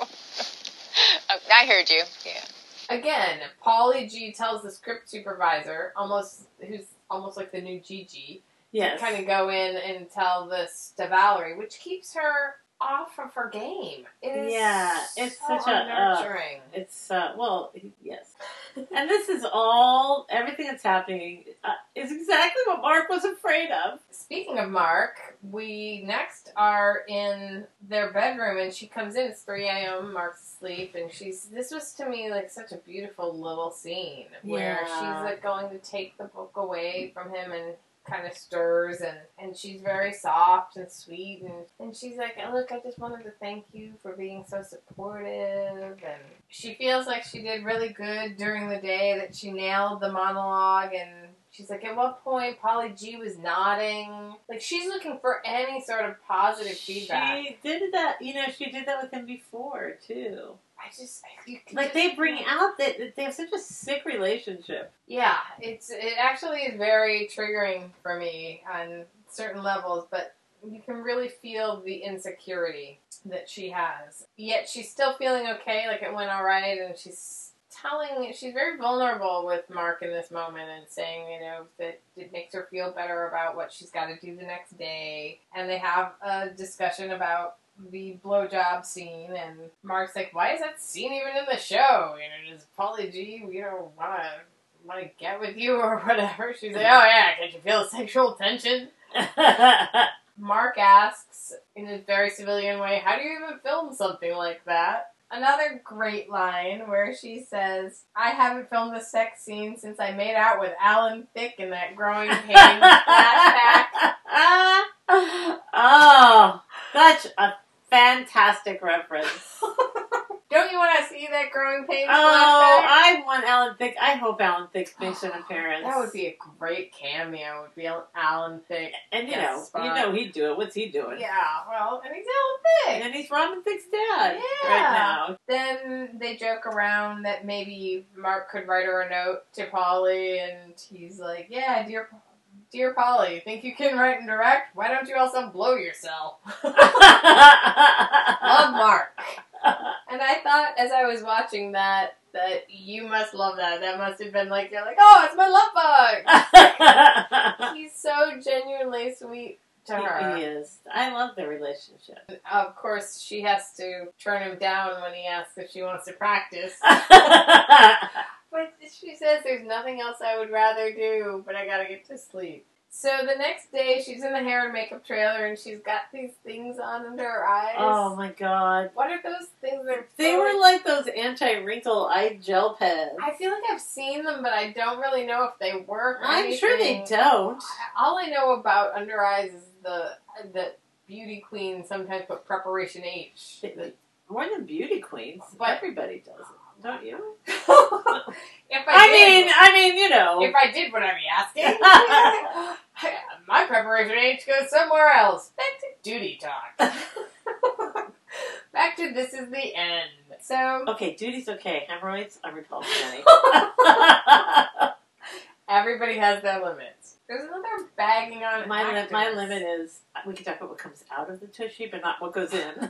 [LAUGHS] oh, I heard you. Yeah. Again, Paulie G tells the script supervisor, almost who's almost like the new Gigi, Yes. kind of go in and tell this to Valerie, which keeps her off of her game. It is Yeah, it's so such a, uh, nurturing. It's uh, well, yes, and this is all everything that's happening uh, is exactly what Mark was afraid of. Speaking of Mark, we next are in their bedroom, and she comes in. It's 3 a.m. Mark's asleep, and she's. This was to me like such a beautiful little scene where Yeah. she's like going to take the book away from him and kind of stirs and and she's very soft and sweet and and she's like oh, look i just wanted to thank you for being so supportive and she feels like she did really good during the day that she nailed the monologue and she's like at what point paulie g was nodding like she's looking for any sort of positive feedback She did that, you know. She did that with him before too. I just you can Like they bring out that that they have such a sick relationship. Yeah, it's it actually is very triggering for me on certain levels, but you can really feel the insecurity that she has. Yet she's still feeling okay, like it went all right, and she's telling she's very vulnerable with Mark in this moment and saying, you know, that it makes her feel better about what she's got to do the next day. And they have a discussion about the blowjob scene, and Mark's like, "Why is that scene even in the show? You know, does Paulie G, you know, want to want to get with you [LAUGHS] or whatever?" She's like, "Oh yeah, can't you feel the sexual tension?" [LAUGHS] Mark asks in a very civilian way, "How do you even film something like that?" Another great line where she says, "I haven't filmed a sex scene since I made out with Alan Thicke in that growing pains [LAUGHS] flashback." oh, such a fantastic reference. [LAUGHS] Don't you want to see that growing pains Oh, flashback? I want Alan Thicke. I hope Alan Thicke makes an [GASPS] appearance. That would be a great cameo. Would be Alan Thicke. and you know, spot. you know uh, he'd do it. What's he doing? Yeah, well, and he's Alan Thicke. And he's Robin Thicke's dad Yeah. right now. Then they joke around that maybe Mark could write her a note to Paulie, and he's like, "Yeah, dear, dear Paulie, think you can write and direct? Why don't you also blow yourself?" [LAUGHS] Love Mark. And I thought as I was watching that that you must love that. That must have been like you're like, "Oh, it's my love bug." [LAUGHS] He's so genuinely sweet to her. he is. I love the relationship. Uh, of course, she has to turn him down when he asks if she wants to practice. [LAUGHS] But she says there's nothing else I would rather do, but I gotta get to sleep. So the next day, she's in the hair and makeup trailer, and she's got these things on under her eyes. oh my god. What are those things that? They were like those anti-wrinkle eye gel pads. I feel like I've seen them, but I don't really know if they work. or I'm sure they don't. All I know about under eyes is the the beauty queen sometimes put preparation H. More than beauty queens. But- Everybody does it, don't you? [LAUGHS] if I, I did, mean, I mean, you know. if I did, would I be asking? [LAUGHS] My preparation H goes somewhere else. Back to duty talk. [LAUGHS] Back to this is the end. So okay, duty's okay. Hemorrhoids, I'm Jenny. everybody has their limits. There's another bagging on my, li- my limit is we can talk about what comes out of the tushy, but not what goes in.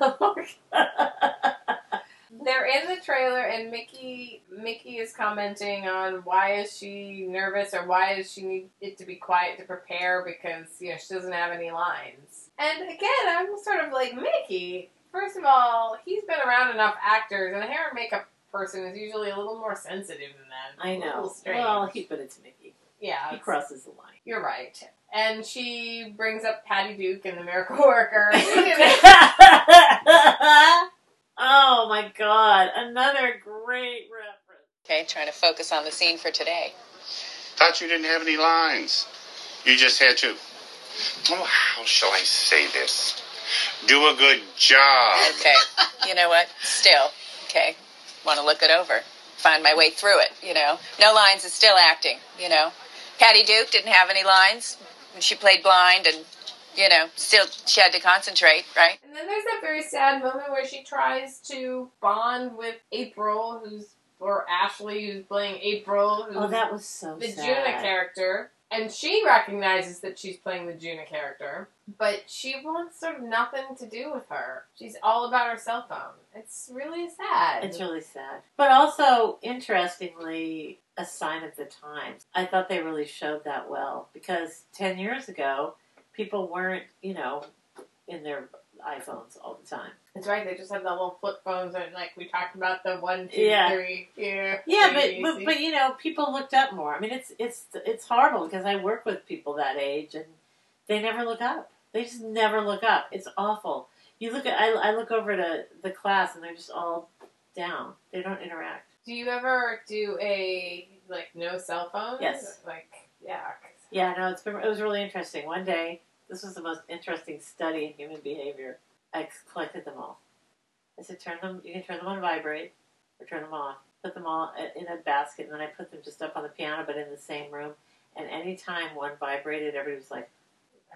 They're in the trailer and Mickey Mickey is commenting on why is she nervous or why does she need it to be quiet to prepare because you know she doesn't have any lines. And again, I'm sort of like Mickey. First of all, he's been around enough actors, and a hair and makeup person is usually a little more sensitive than that. I know. strange. Well, he, but it's Mickey. yeah, He crosses the line. You're right. And she brings up Patty Duke and the Miracle [LAUGHS] Worker. [LAUGHS] [LAUGHS] oh my god, another great reference. Okay, trying to focus on the scene for today. Thought you didn't have any lines. You just had to. Oh, how shall I say this? Do a good job. Okay, you know what? Still, okay, want to look it over, find my way through it. You know, no lines is still acting. You know, Patty Duke didn't have any lines when she played blind, and you know, still she had to concentrate, right? And then there's that very sad moment where she tries to bond with April, who's or Ashley, who's playing April, who's Oh, that was so the sad. Juna character, and she recognizes that she's playing the Juna character, but she wants sort of nothing to do with her. She's all about her cell phone. It's really sad. It's really sad. But also, interestingly, a sign of the times. I thought they really showed that well because 10 years ago, people weren't, you know, in their iPhones all the time. It's right. They just had the little flip phones, and like we talked about the one, two, Yeah. three, yeah, Yeah, but, but but you know, people looked up more. I mean, it's it's it's horrible because I work with people that age and they never look up. They just never look up. It's awful. You look at I, I look over to the class and they're just all down. They don't interact. Do you ever do a like no cell phone? Yes. Like yeah. Yeah, no, it's been it was really interesting. One day, this was the most interesting study in human behavior. I collected them all. I said, turn them. You can turn them on vibrate or turn them off. Put them all in a basket, and then I put them just up on the piano, but in the same room. And anytime one vibrated, everybody was like,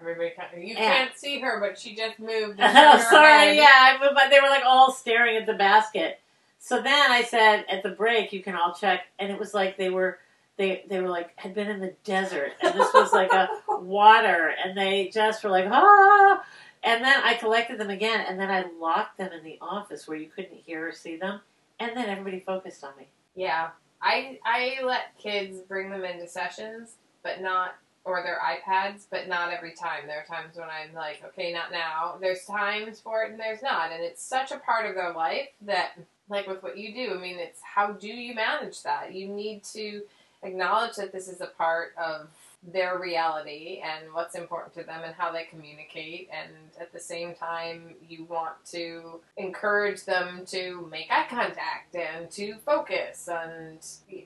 Everybody, kind you can't see her, but she just moved. [LAUGHS] "Oh, sorry, head. yeah." I- But they were like all staring at the basket. So then I said, at the break, you can all check, and it was like they were. They, they were like had been in the desert and this was like a [LAUGHS] water and they just were like ah and then I collected them again and then I locked them in the office where you couldn't hear or see them and then everybody focused on me Yeah, I I let kids bring them into sessions, but not or their iPads, but not every time. There are times when I'm like, okay, not now. There's times for it and there's not, and it's such a part of their life that, like with what you do, I mean, it's how do you manage that? You need to acknowledge that this is a part of their reality and what's important to them and how they communicate. And at the same time you want to encourage them to make eye contact and to focus and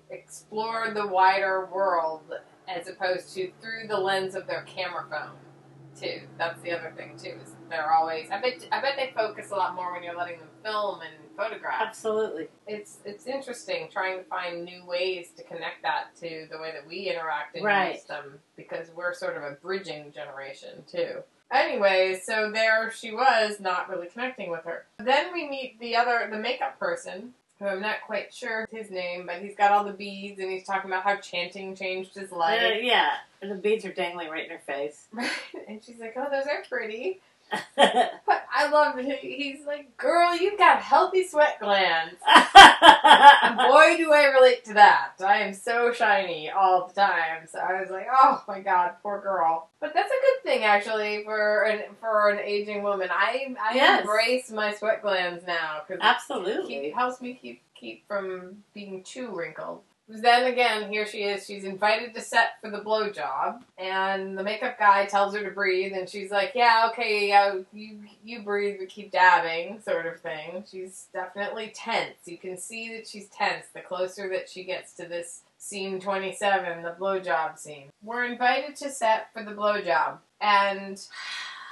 explore the wider world as opposed to through the lens of their camera phone too. That's the other thing too is they're always i bet i bet they focus a lot more when you're letting them film and photograph absolutely it's it's interesting trying to find new ways to connect that to the way that we interact and Right. use them because we're sort of a bridging generation too. Anyway, so there she was, not really connecting with her. Then we meet the other, the makeup person, who I'm not quite sure his name, but he's got all the beads and he's talking about how chanting changed his Uh, life. yeah and the beads are dangling right in her face [LAUGHS] and she's like, "Oh, those are pretty." But I love it. He's like, "Girl, you've got healthy sweat glands." And [LAUGHS] boy, do I relate to that. I am so shiny all the time. So I was like, oh my god, poor girl. But that's a good thing actually for an for an aging woman. I I Yes. embrace my sweat glands now because absolutely it helps me keep keep from being too wrinkled. Then again, here she is. She's invited to set for the blowjob, and the makeup guy tells her to breathe, and she's like, "Yeah, okay, yeah, you you breathe, but keep dabbing," sort of thing. She's definitely tense. You can see that she's tense the closer that she gets to this scene twenty-seven, the blowjob scene. We're invited to set for the blowjob, and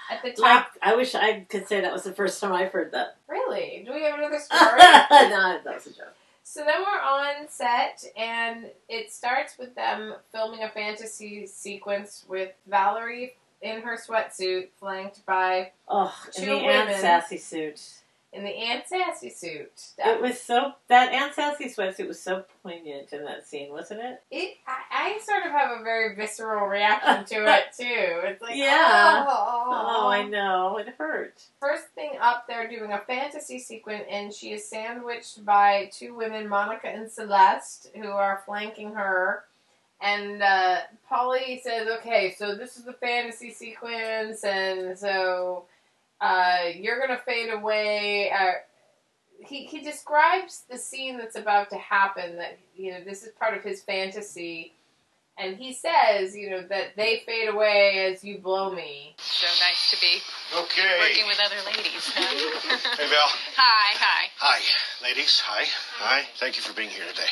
at the top, I wish I could say that was the first time I've heard that really, do we have another [LAUGHS] story? no that was a joke So then we're on set, and it starts with them filming a fantasy sequence with Valerie in her sweatsuit, flanked by oh Two the Aunt women. Sassy suit in the Aunt Sassy suit. That It was so that Aunt Sassy sweatsuit was so poignant in that scene, wasn't it? It, I, I sort of have a very visceral reaction to [LAUGHS] it too. It's like, Yeah. oh, Oh, I know. It hurt. First thing up, they're doing a fantasy sequence, and she is sandwiched by two women, Monica and Celeste, who are flanking her. And uh, Polly says, "Okay, so this is the fantasy sequence, and so uh, you're gonna fade away." Uh, he he describes the scene that's about to happen. That you know, this is part of his fantasy. And he says, you know, that they fade away as you blow me. So nice to be Okay. working with other ladies. huh? [LAUGHS] Hey, Val. hi, hi. Hi, ladies. Hi. Hi. Thank you for being here today.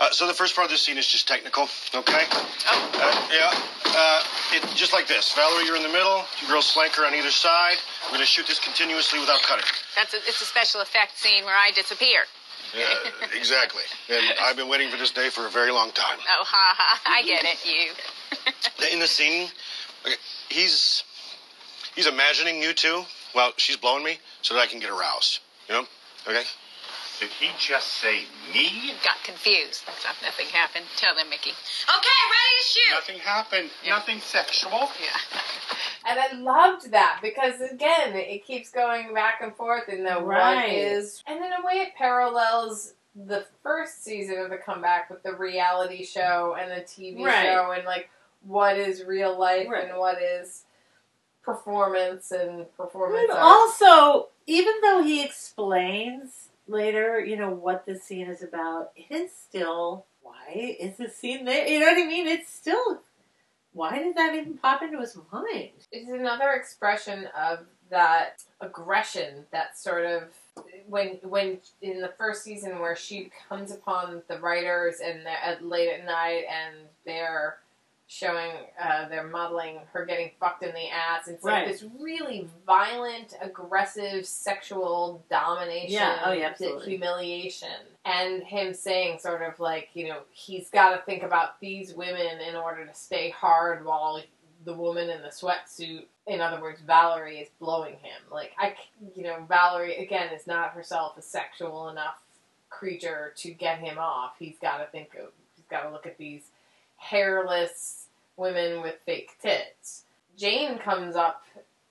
Uh, so the first part of this scene is just technical, okay? Oh, Uh, yeah. Uh, it, just like this. Valerie, you're in the middle. You girls flank her on either side. We're going to shoot this continuously without cutting. that's a, it's a special effect scene where I disappear. Yeah, exactly. And I've been waiting for this day for a very long time. Oh, ha ha! I get it. You. [LAUGHS] In the scene, okay, he's he's imagining you two while she's blowing me so that I can get aroused. You know? Okay? Did he just say me? Got confused. That's not, nothing happened. Tell them, Mickey. Okay, ready to shoot. Nothing happened. Yeah. Nothing sexual. Yeah. [LAUGHS] And I loved that because again, it keeps going back and forth in the what Right. is, and in a way, it parallels the first season of the comeback with the reality show and the TV Right. show, and like what is real life Right. and what is performance and performance But art. also, even though he explains later, you know, what this scene is about, it is still why is this scene there? You know what I mean? It's still why did that even pop into his mind? It's another expression of that aggression that sort of when when in the first season where she comes upon the writers and they're at late at night and they're showing uh, they're modeling her getting fucked in the ass. It's Right. like this really violent, aggressive, sexual domination, Yeah, oh, yeah, absolutely. humiliation, and him saying sort of like you know he's got to think about these women in order to stay hard while the woman in the sweatsuit, in other words, Valerie, is blowing him. Like I, you know, Valerie again is not herself a sexual enough creature to get him off. He's got to think of, he's got to look at these hairless women with fake tits. Jane comes up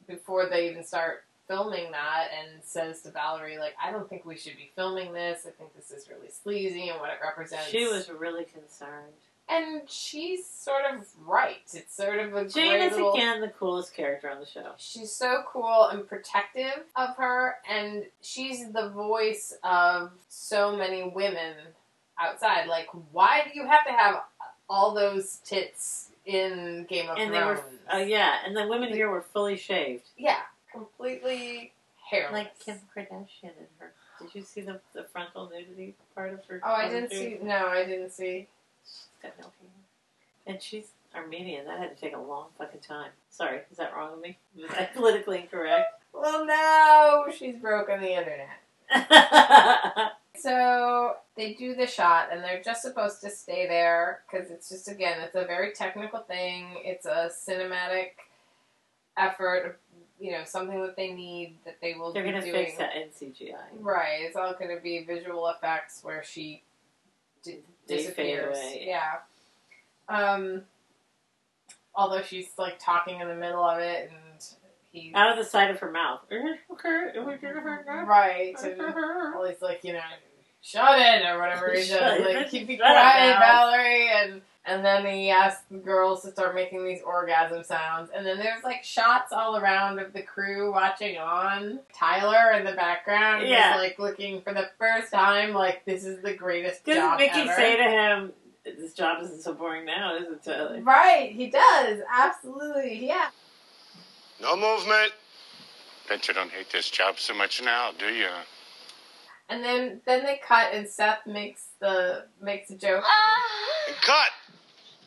before they even start filming that and says to Valerie, like, I don't think we should be filming this. I think this is really sleazy and what it represents. She was really concerned. and she's sort of right. It's sort of a Jane is little. again the coolest character on the show. She's so cool and protective of her, and she's the voice of so many women outside. Like, why do you have to have all those tits in Game of And they Thrones? were, uh, yeah, and the women here were fully shaved, yeah, completely hairless. like Kim Kardashian and her. Did you see the the frontal nudity part of her? Oh, I didn't see. No, I didn't see. She's got no hair. And she's Armenian. That had to take a long fucking time. Sorry, is that wrong with me? Was that [LAUGHS] politically incorrect? Well, no, she's broken the internet. [LAUGHS] So they do the shot, and they're just supposed to stay there because it's just again, it's a very technical thing. It's a cinematic effort, you know, something that they need that they will They're be gonna fix that in CGI. Right, it's all going to be visual effects where she fade disappears. away. Yeah. Um. Although she's like talking in the middle of it, and he's Out of the side of her mouth. [LAUGHS] right, and well, he's like, you know, shut it or whatever [LAUGHS] he [LAUGHS] Shut says, like keep be quiet, Valerie, and and then he asks the girls to start making these orgasm sounds, and then there's like shots all around of the crew watching on. Tyler in the background, is Yeah. like looking for the first time, like this is the greatest Doesn't job Mickey ever. say to him, "This job isn't so boring now, is it, Tyler?" Right, he does absolutely, yeah. No movement. Bet you don't hate this job so much now, do you? And then then they cut, and Seth makes the makes a joke. And cut.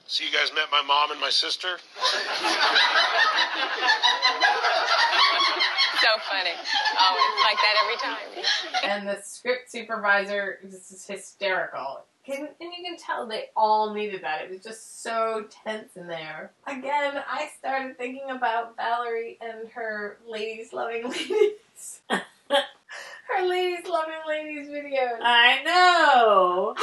So you guys met my mom and my sister? So funny. Oh, it's like that every time. and the script supervisor this is hysterical. Can, and you can tell they all needed that. It was just so tense in there. Again, I started thinking about Valerie and her ladies loving [LAUGHS] ladies. [LAUGHS] Her ladies loving ladies videos. I know.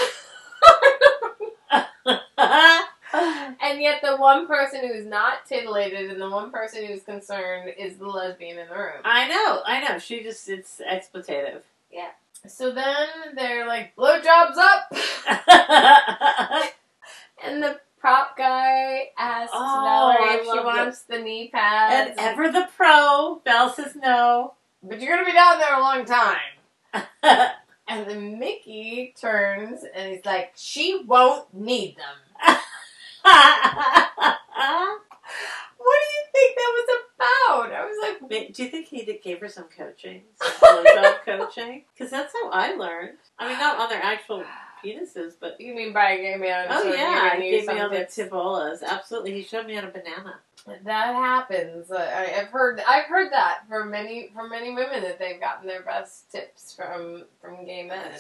[LAUGHS] and yet the one person who's not titillated and the one person who's concerned is the lesbian in the room. I know, I know. She just it's expletive. Yeah. So then they're like, blowjobs up! [LAUGHS] and the prop guy asks Oh, if she wants the knee pads. and ever the pro, Belle says no. But you're gonna be down there a long time. [LAUGHS] And then Mickey turns and he's like, she won't need them. [LAUGHS] What do you think that was about? I was like, Do you think he did, gave her some coaching, [LAUGHS] some coaching? Because that's how I learned. I mean, not on their actual penises, but you mean by a gay man? oh yeah, he gave me some all the tibolas. Absolutely, he showed me how to banana. That happens. I, I've heard. I've heard that from many from many women that they've gotten their best tips from from gay men.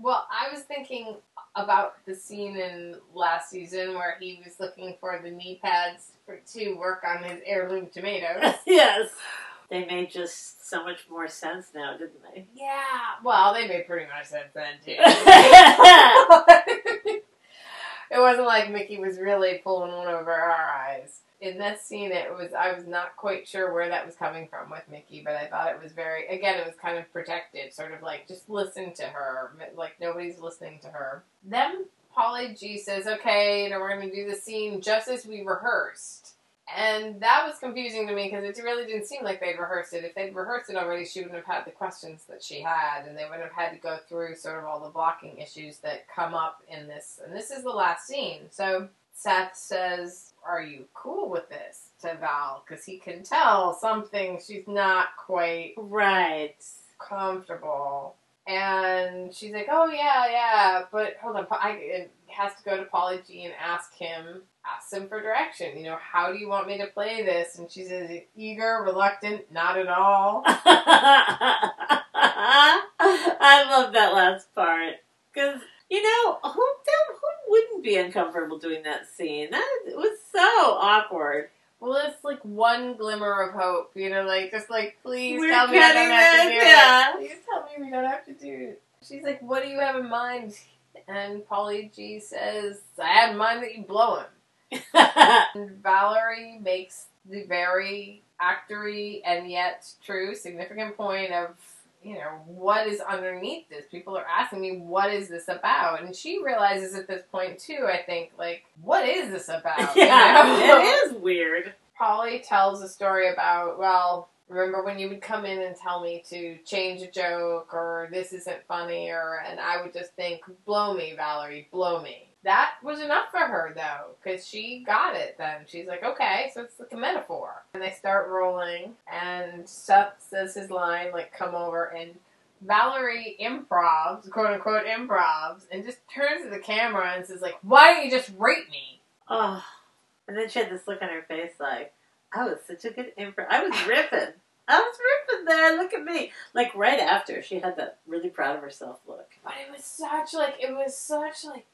Well, I was thinking about the scene in last season where he was looking for the knee pads for, to work on his heirloom tomatoes. [LAUGHS] yes, they made just so much more sense now, didn't they? yeah. Well, they made pretty much sense then too. [LAUGHS] [LAUGHS] it wasn't like Mickey was really pulling one over our eyes. In that scene, it was I was not quite sure where that was coming from with Mickey, but I thought it was very again it was kind of protected, sort of like just listen to her, like nobody's listening to her. Then Paulie G says, "Okay, now we're going to do the scene just as we rehearsed." And that was confusing to me because it really didn't seem like they'd rehearsed it. If they'd rehearsed it already, she wouldn't have had the questions that she had, and they wouldn't have had to go through sort of all the blocking issues that come up in this. And this is the last scene. So Seth says, Are you cool with this to Val? Because he can tell something she's not quite Right. comfortable. And she's like, "Oh yeah, yeah," but hold on, I it has to go to Paulie G and ask him, ask him for direction. You know, how do you want me to play this? And she says, "Eager, reluctant, not at all." [LAUGHS] I love that last part because you know who who wouldn't be uncomfortable doing that scene? That it was so awkward. Well, it's like one glimmer of hope, you know, like just like please We're tell me I don't have to do yeah. it. Please tell me we don't have to do it. She's like, "What do you have in mind?" And Paulie G says, "I had in mind that you blow him." [LAUGHS] And Valerie makes the very actory and yet true significant point of you know what is underneath this people are asking me what is this about and she realizes at this point too i think like what is this about [LAUGHS] You know? it is weird. paulie tells a story about well remember when you would come in and tell me to change a joke or this isn't funny or and i would just think blow me valerie blow me that was enough for her though because she got it then she's like okay so it's like a metaphor and they start rolling and seth says his line like come over and valerie improvs quote unquote improvs and just turns to the camera and says like why don't you just rape me Oh, and then she had this look on her face like I was such a good improv. I was ripping. I was ripping there. Look at me. Like right after she had that really proud of herself look. But it was such like it was such like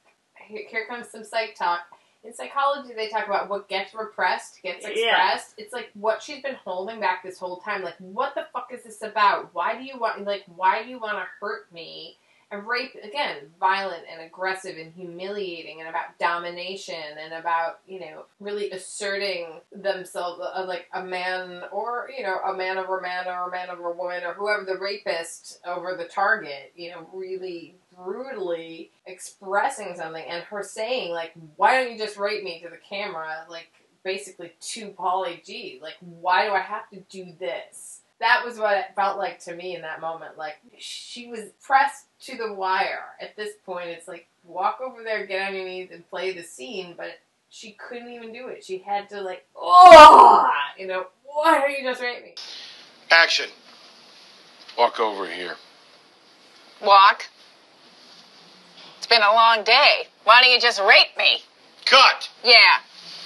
here, comes some psych talk. In psychology, they talk about what gets repressed gets Yeah. expressed. It's like what she's been holding back this whole time. Like, what the fuck is this about? Why do you want like why do you want to hurt me? And rape again, violent and aggressive and humiliating, and about domination and about you know really asserting themselves, uh, like a man or you know a man over a man or a man over a woman or whoever the rapist over the target. You know, really brutally expressing something, and her saying like, "Why don't you just rape me?" to the camera, like basically to Paulie G. Like, why do I have to do this? That was what it felt like to me in that moment. Like she was pressed to the wire. At this point, it's like walk over there, get on your knees, and play the scene. But she couldn't even do it. She had to like, oh, you know, why don't you just rape me? Action. Walk over here. Walk. Been a long day. Why don't you just rape me? Cut. Yeah,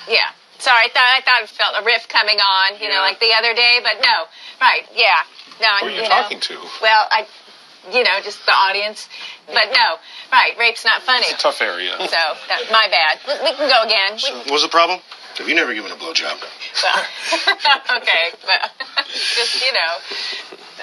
yeah. Sorry, I thought I thought I felt a riff coming on, you know, like the other day, but no. Right, yeah. No, Who are you know. talking to? Well, I you know, just the audience. But no, right, rape's not funny. It's a tough area. [LAUGHS] So that, my bad. We, we can go again. So, We, what was the problem? Have you never given a blowjob? well, [LAUGHS] okay, but [LAUGHS] just you know,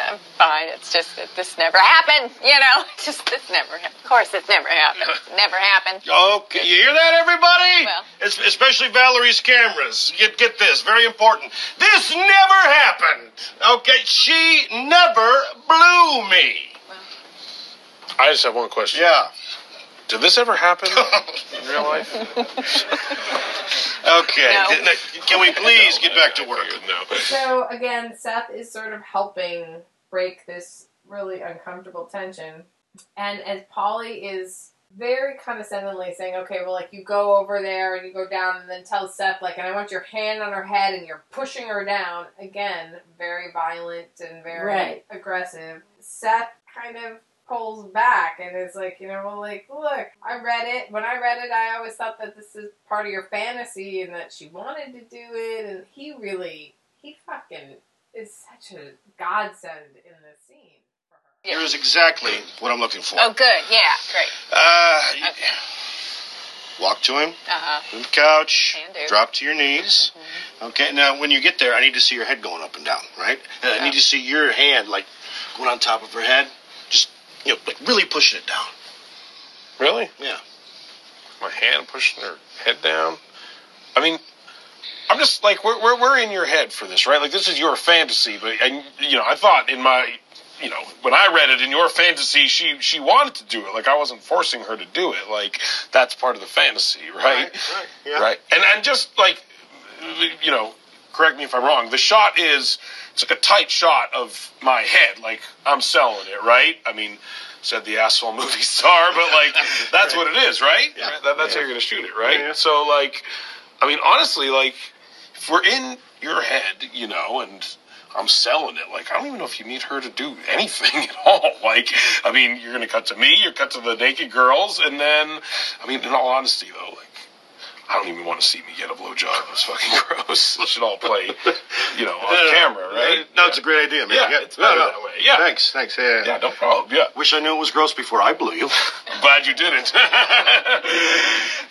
I'm fine. It's just that this never happened. You know, just this never. hap- Of course, this never happened. Never happened. Okay, you hear that, everybody? Well. Es- especially Valerie's cameras. Get get this, very important. This never happened. Okay, she never blew me. I just have one question. Yeah. Did this ever happen [LAUGHS] in real life? Okay. No. Th- th- Can we please get back to work? No. So again, Seth is sort of helping break this really uncomfortable tension, and as Paulie is very condescendingly saying, "Okay, well, like you go over there and you go down, and then tell Seth like, and I want your hand on her head, and you're pushing her down." Again, very violent and very Right. aggressive. Seth kind of pulls back and it's like, you know, well, like, look, I read it. When I read it, I always thought that this is part of your fantasy and that she wanted to do it. And he really, he fucking is such a godsend in the scene for her. Yeah. Here's exactly what I'm looking for. Oh, good. Yeah, great. Uh, Okay. Walk to him, Uh huh. to the couch, Can do. drop to your knees. Okay, now when you get there, I need to see your head going up and down, right? And I need to see your hand like going on top of her head, just you know, like really pushing it down. Really? Yeah. My hand pushing her head down. I mean, I'm just like we're we're, we're in your head for this, right? Like this is your fantasy, but and you know, I thought in my you know when I read it in your fantasy, she she wanted to do it. Like I wasn't forcing her to do it. Like that's part of the fantasy, right? Right. Yeah. Right. And and just like you know, correct me if I'm wrong. The shot is it's like a tight shot of my head. Like I'm selling it, right? I mean, said the asshole movie [LAUGHS] star, but like that's what it is, right? Yeah. That, that's how you're gonna shoot it, right? Yeah, yeah. So like, I mean, honestly, like if we're in your head, you know, and I'm selling it. Like, I don't even know if you need her to do anything [LAUGHS] at all. Like, I mean, you're going to cut to me, you're cut to the naked girls, and then, I mean, in all honesty, though, like, I don't even want to see me get a blowjob. It's fucking [LAUGHS] gross. It should all play, you know, on [LAUGHS] No, no, camera, no. right? No, it's a great idea, man. Yeah, it's better that way. Yeah. Thanks, thanks. Yeah. Yeah, no problem. Yeah. Wish I knew it was gross before I blew you. [LAUGHS] I'm glad you didn't.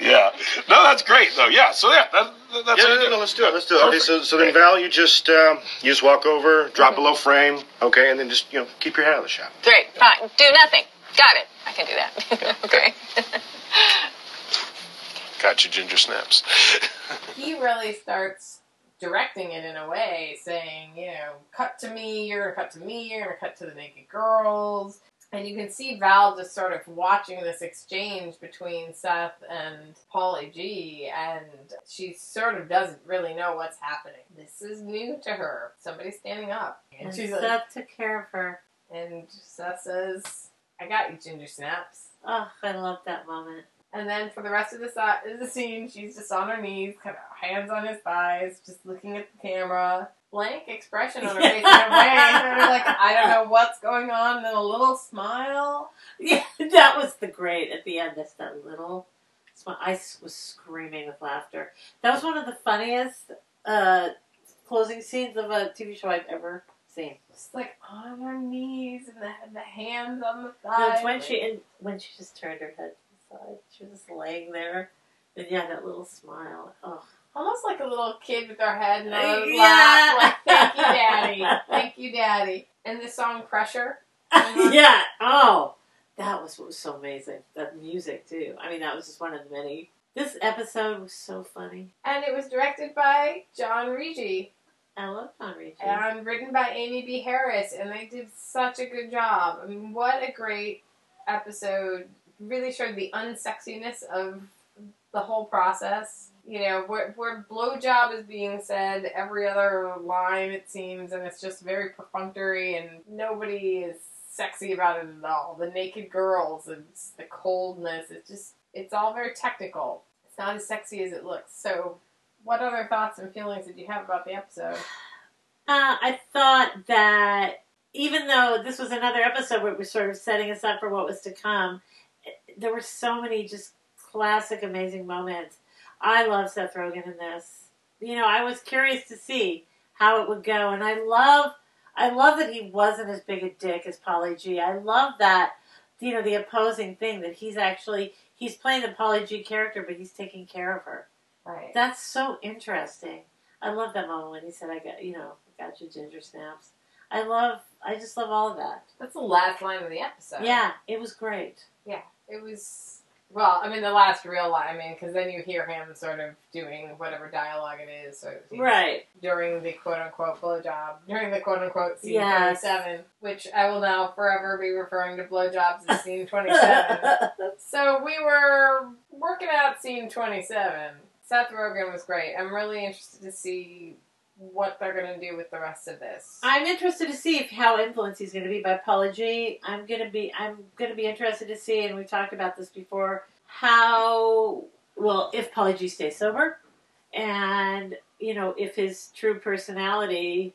yeah. No, that's great, though. Yeah. So, yeah, that, that's yeah, how no, no, let's do it. Let's do it. Okay, so, so then Val, you just um, you just walk over, drop below frame, okay, and then just you know keep your head out of the shot. Great. Fine. Do nothing. Got it. I can do that. okay. Got you, ginger snaps. [LAUGHS] he really starts directing it in a way, saying, you know, cut to me, you're gonna cut to me, you're gonna cut to the naked girls. And you can see Val just sort of watching this exchange between Seth and Paulie G, and she sort of doesn't really know what's happening. This is new to her. Somebody's standing up. And And she's like, Seth took care of her. and Seth says, I got you, Ginger Snaps. Oh, I love that moment. And then for the rest of the, si- the scene, she's just on her knees, kind of hands on his thighs, just looking at the camera. Blank expression on her face in a [LAUGHS] way. Like, I don't know what's going on, and then a little smile. Yeah, [LAUGHS] that was the great at the end. That's that little. smile. I was screaming with laughter. That was one of the funniest uh, closing scenes of a TV show I've ever seen. Just like on her knees, and the, the hands on the thighs. No, it's when she and when she just turned her head side. She was just laying there, and yeah, that little smile. Oh, Almost like a little kid with her head in her Yeah. lap. Like, [LAUGHS] thank you, daddy. Thank you, daddy. And the song Pressure. [LAUGHS] Uh-huh. yeah. Oh, that was what was so amazing. That music too. I mean, that was just one of the many. This episode was so funny. And it was directed by John Riggi. I love John Riggi. and written by Amy B. Harris, and they did such a good job. I mean, what a great episode! Really showed the unsexiness of the whole process. You know, where, where blowjob is being said every other line, it seems, and it's just very perfunctory, and nobody is sexy about it at all. The naked girls, it's the coldness, it's just, it's all very technical. It's not as sexy as it looks. So, what other thoughts and feelings did you have about the episode? [SIGHS] Uh, I thought that even though this was another episode where it was sort of setting us up for what was to come, there were so many just classic, amazing moments. I love Seth Rogen in this. You know, I was curious to see how it would go, and I love, I love that he wasn't as big a dick as Paulie G. I love that, you know, the opposing thing that he's actually he's playing the Paulie G character, but he's taking care of her. Right. That's so interesting. I love that moment when he said, "I got you know, got your ginger snaps." I love, I just love all of that. That's the last line of the episode. Yeah, it was great. It was. Well, I mean, the last real line. I mean, because then you hear him sort of doing whatever dialogue it is. Right. during the quote unquote blowjob, during the quote unquote scene Yes. 27, which I will now forever be referring to blowjobs as scene 27. [LAUGHS] so we were working out scene 27. Seth Rogen was great. I'm really interested to see what they're going to do with the rest of this. I'm interested to see if how influenced he's going to be by Paulie G. I'm going to be I'm going to be interested to see, and we've talked about this before, how well if Paulie G stays sober, and you know if his true personality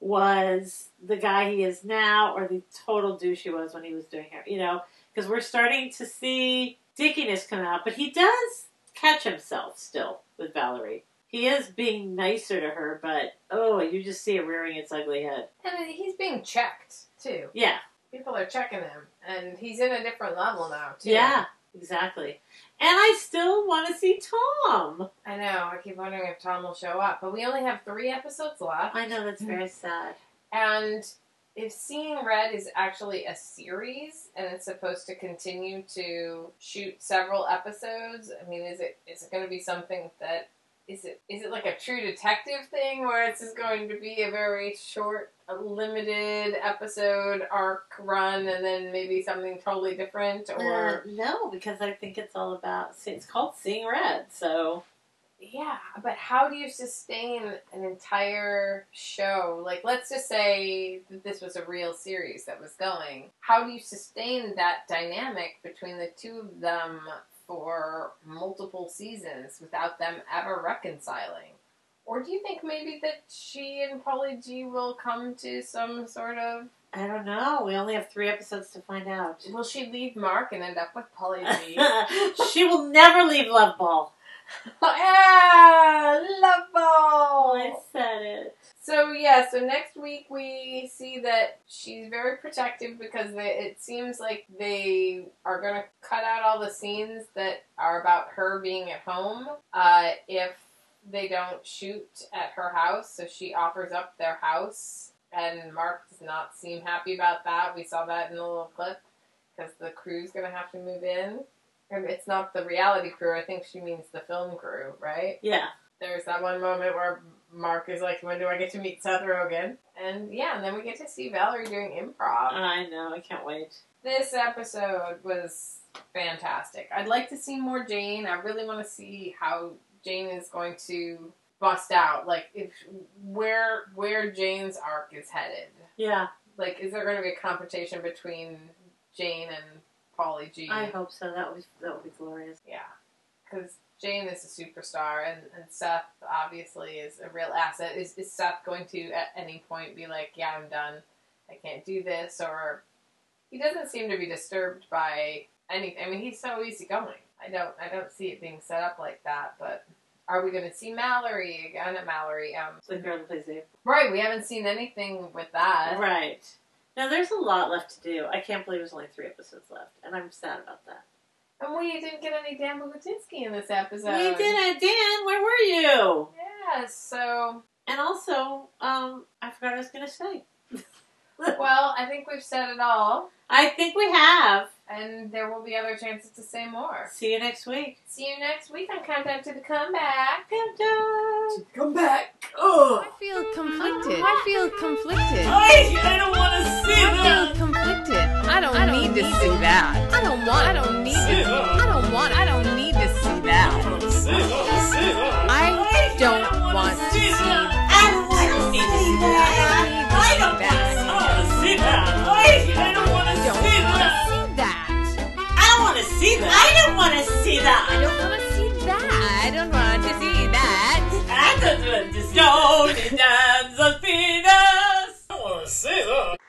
was the guy he is now, or the total douche he was when he was doing hair. You know, because we're starting to see dickiness come out, but he does catch himself still with Valerie. He is being nicer to her, but oh, you just see it rearing its ugly head. and he's being checked, too. Yeah, People are checking him, and he's in a different level now, too. yeah, exactly. And I still want to see Tom. I know. I keep wondering if Tom will show up, but we only have three episodes left. I know that's very [LAUGHS] sad. And if Seeing Red is actually a series and it's supposed to continue to shoot several episodes, I mean, is it is it going to be something that is it is it like a True Detective thing where it's just going to be a very short, limited episode arc run, and then maybe something totally different, Uh, or no, because I think it's all about. It's called Seeing Red, so Yeah, but how do you sustain an entire show? Like, let's just say that this was a real series that was going. How do you sustain that dynamic between the two of them for multiple seasons without them ever reconciling? Or do you think maybe that she and Paulie G will come to some sort of. I don't know. We only have three episodes to find out. Will she leave Mark and end up with Paulie G? [LAUGHS] she will never leave Love Ball. [LAUGHS] ah, love ball! I said it. So yeah, so next week we see that she's very protective because they, it seems like they are going to cut out all the scenes that are about her being at home uh, if they don't shoot at her house. So she offers up their house, and Mark does not seem happy about that. We saw that in the little clip because the crew's going to have to move in. And it's not the reality crew. I think she means the film crew, right? Yeah. there's that one moment where Mark is like, "When do I get to meet Seth Rogen?" And yeah, and then we get to see Valerie doing improv. I know. I can't wait. This episode was fantastic. I'd like to see more Jane. I really want to see how Jane is going to bust out. Like, if where where Jane's arc is headed. Yeah, Like, is there going to be a confrontation between Jane and Paulie G? I hope so. That would be, that would be glorious. Yeah, because Jane is a superstar, and, and Seth obviously is a real asset. Is, is Seth going to at any point be like, "Yeah, I'm done. I can't do this," or he doesn't seem to be disturbed by anything. I mean, he's so easygoing. I don't, I don't see it being set up like that. But are we going to see Mallory again? At Mallory, um, The girl that plays right? We haven't seen anything with that. Right. Now, there's a lot left to do. I can't believe there's only three episodes left, and I'm sad about that. And we didn't get any Dan Bogutinsky in this episode. we didn't. Dan, where were you? Yeah. So And also, um, I forgot what I was going to say. [LAUGHS] well, I think we've said it all. I think we have. And there will be other chances to say more. See you next week. See you next week on Countdown to the Comeback. Countdown. Come back. I feel conflicted. I feel conflicted. I, I don't want to see that. I feel conflicted. I don't, need, to see that. I don't want. I don't need to. I don't want. I don't need to see that. I want to see that. I don't want to see that. I don't want to see that. I don't want to see. Tony Dan's a penis. I want to see that.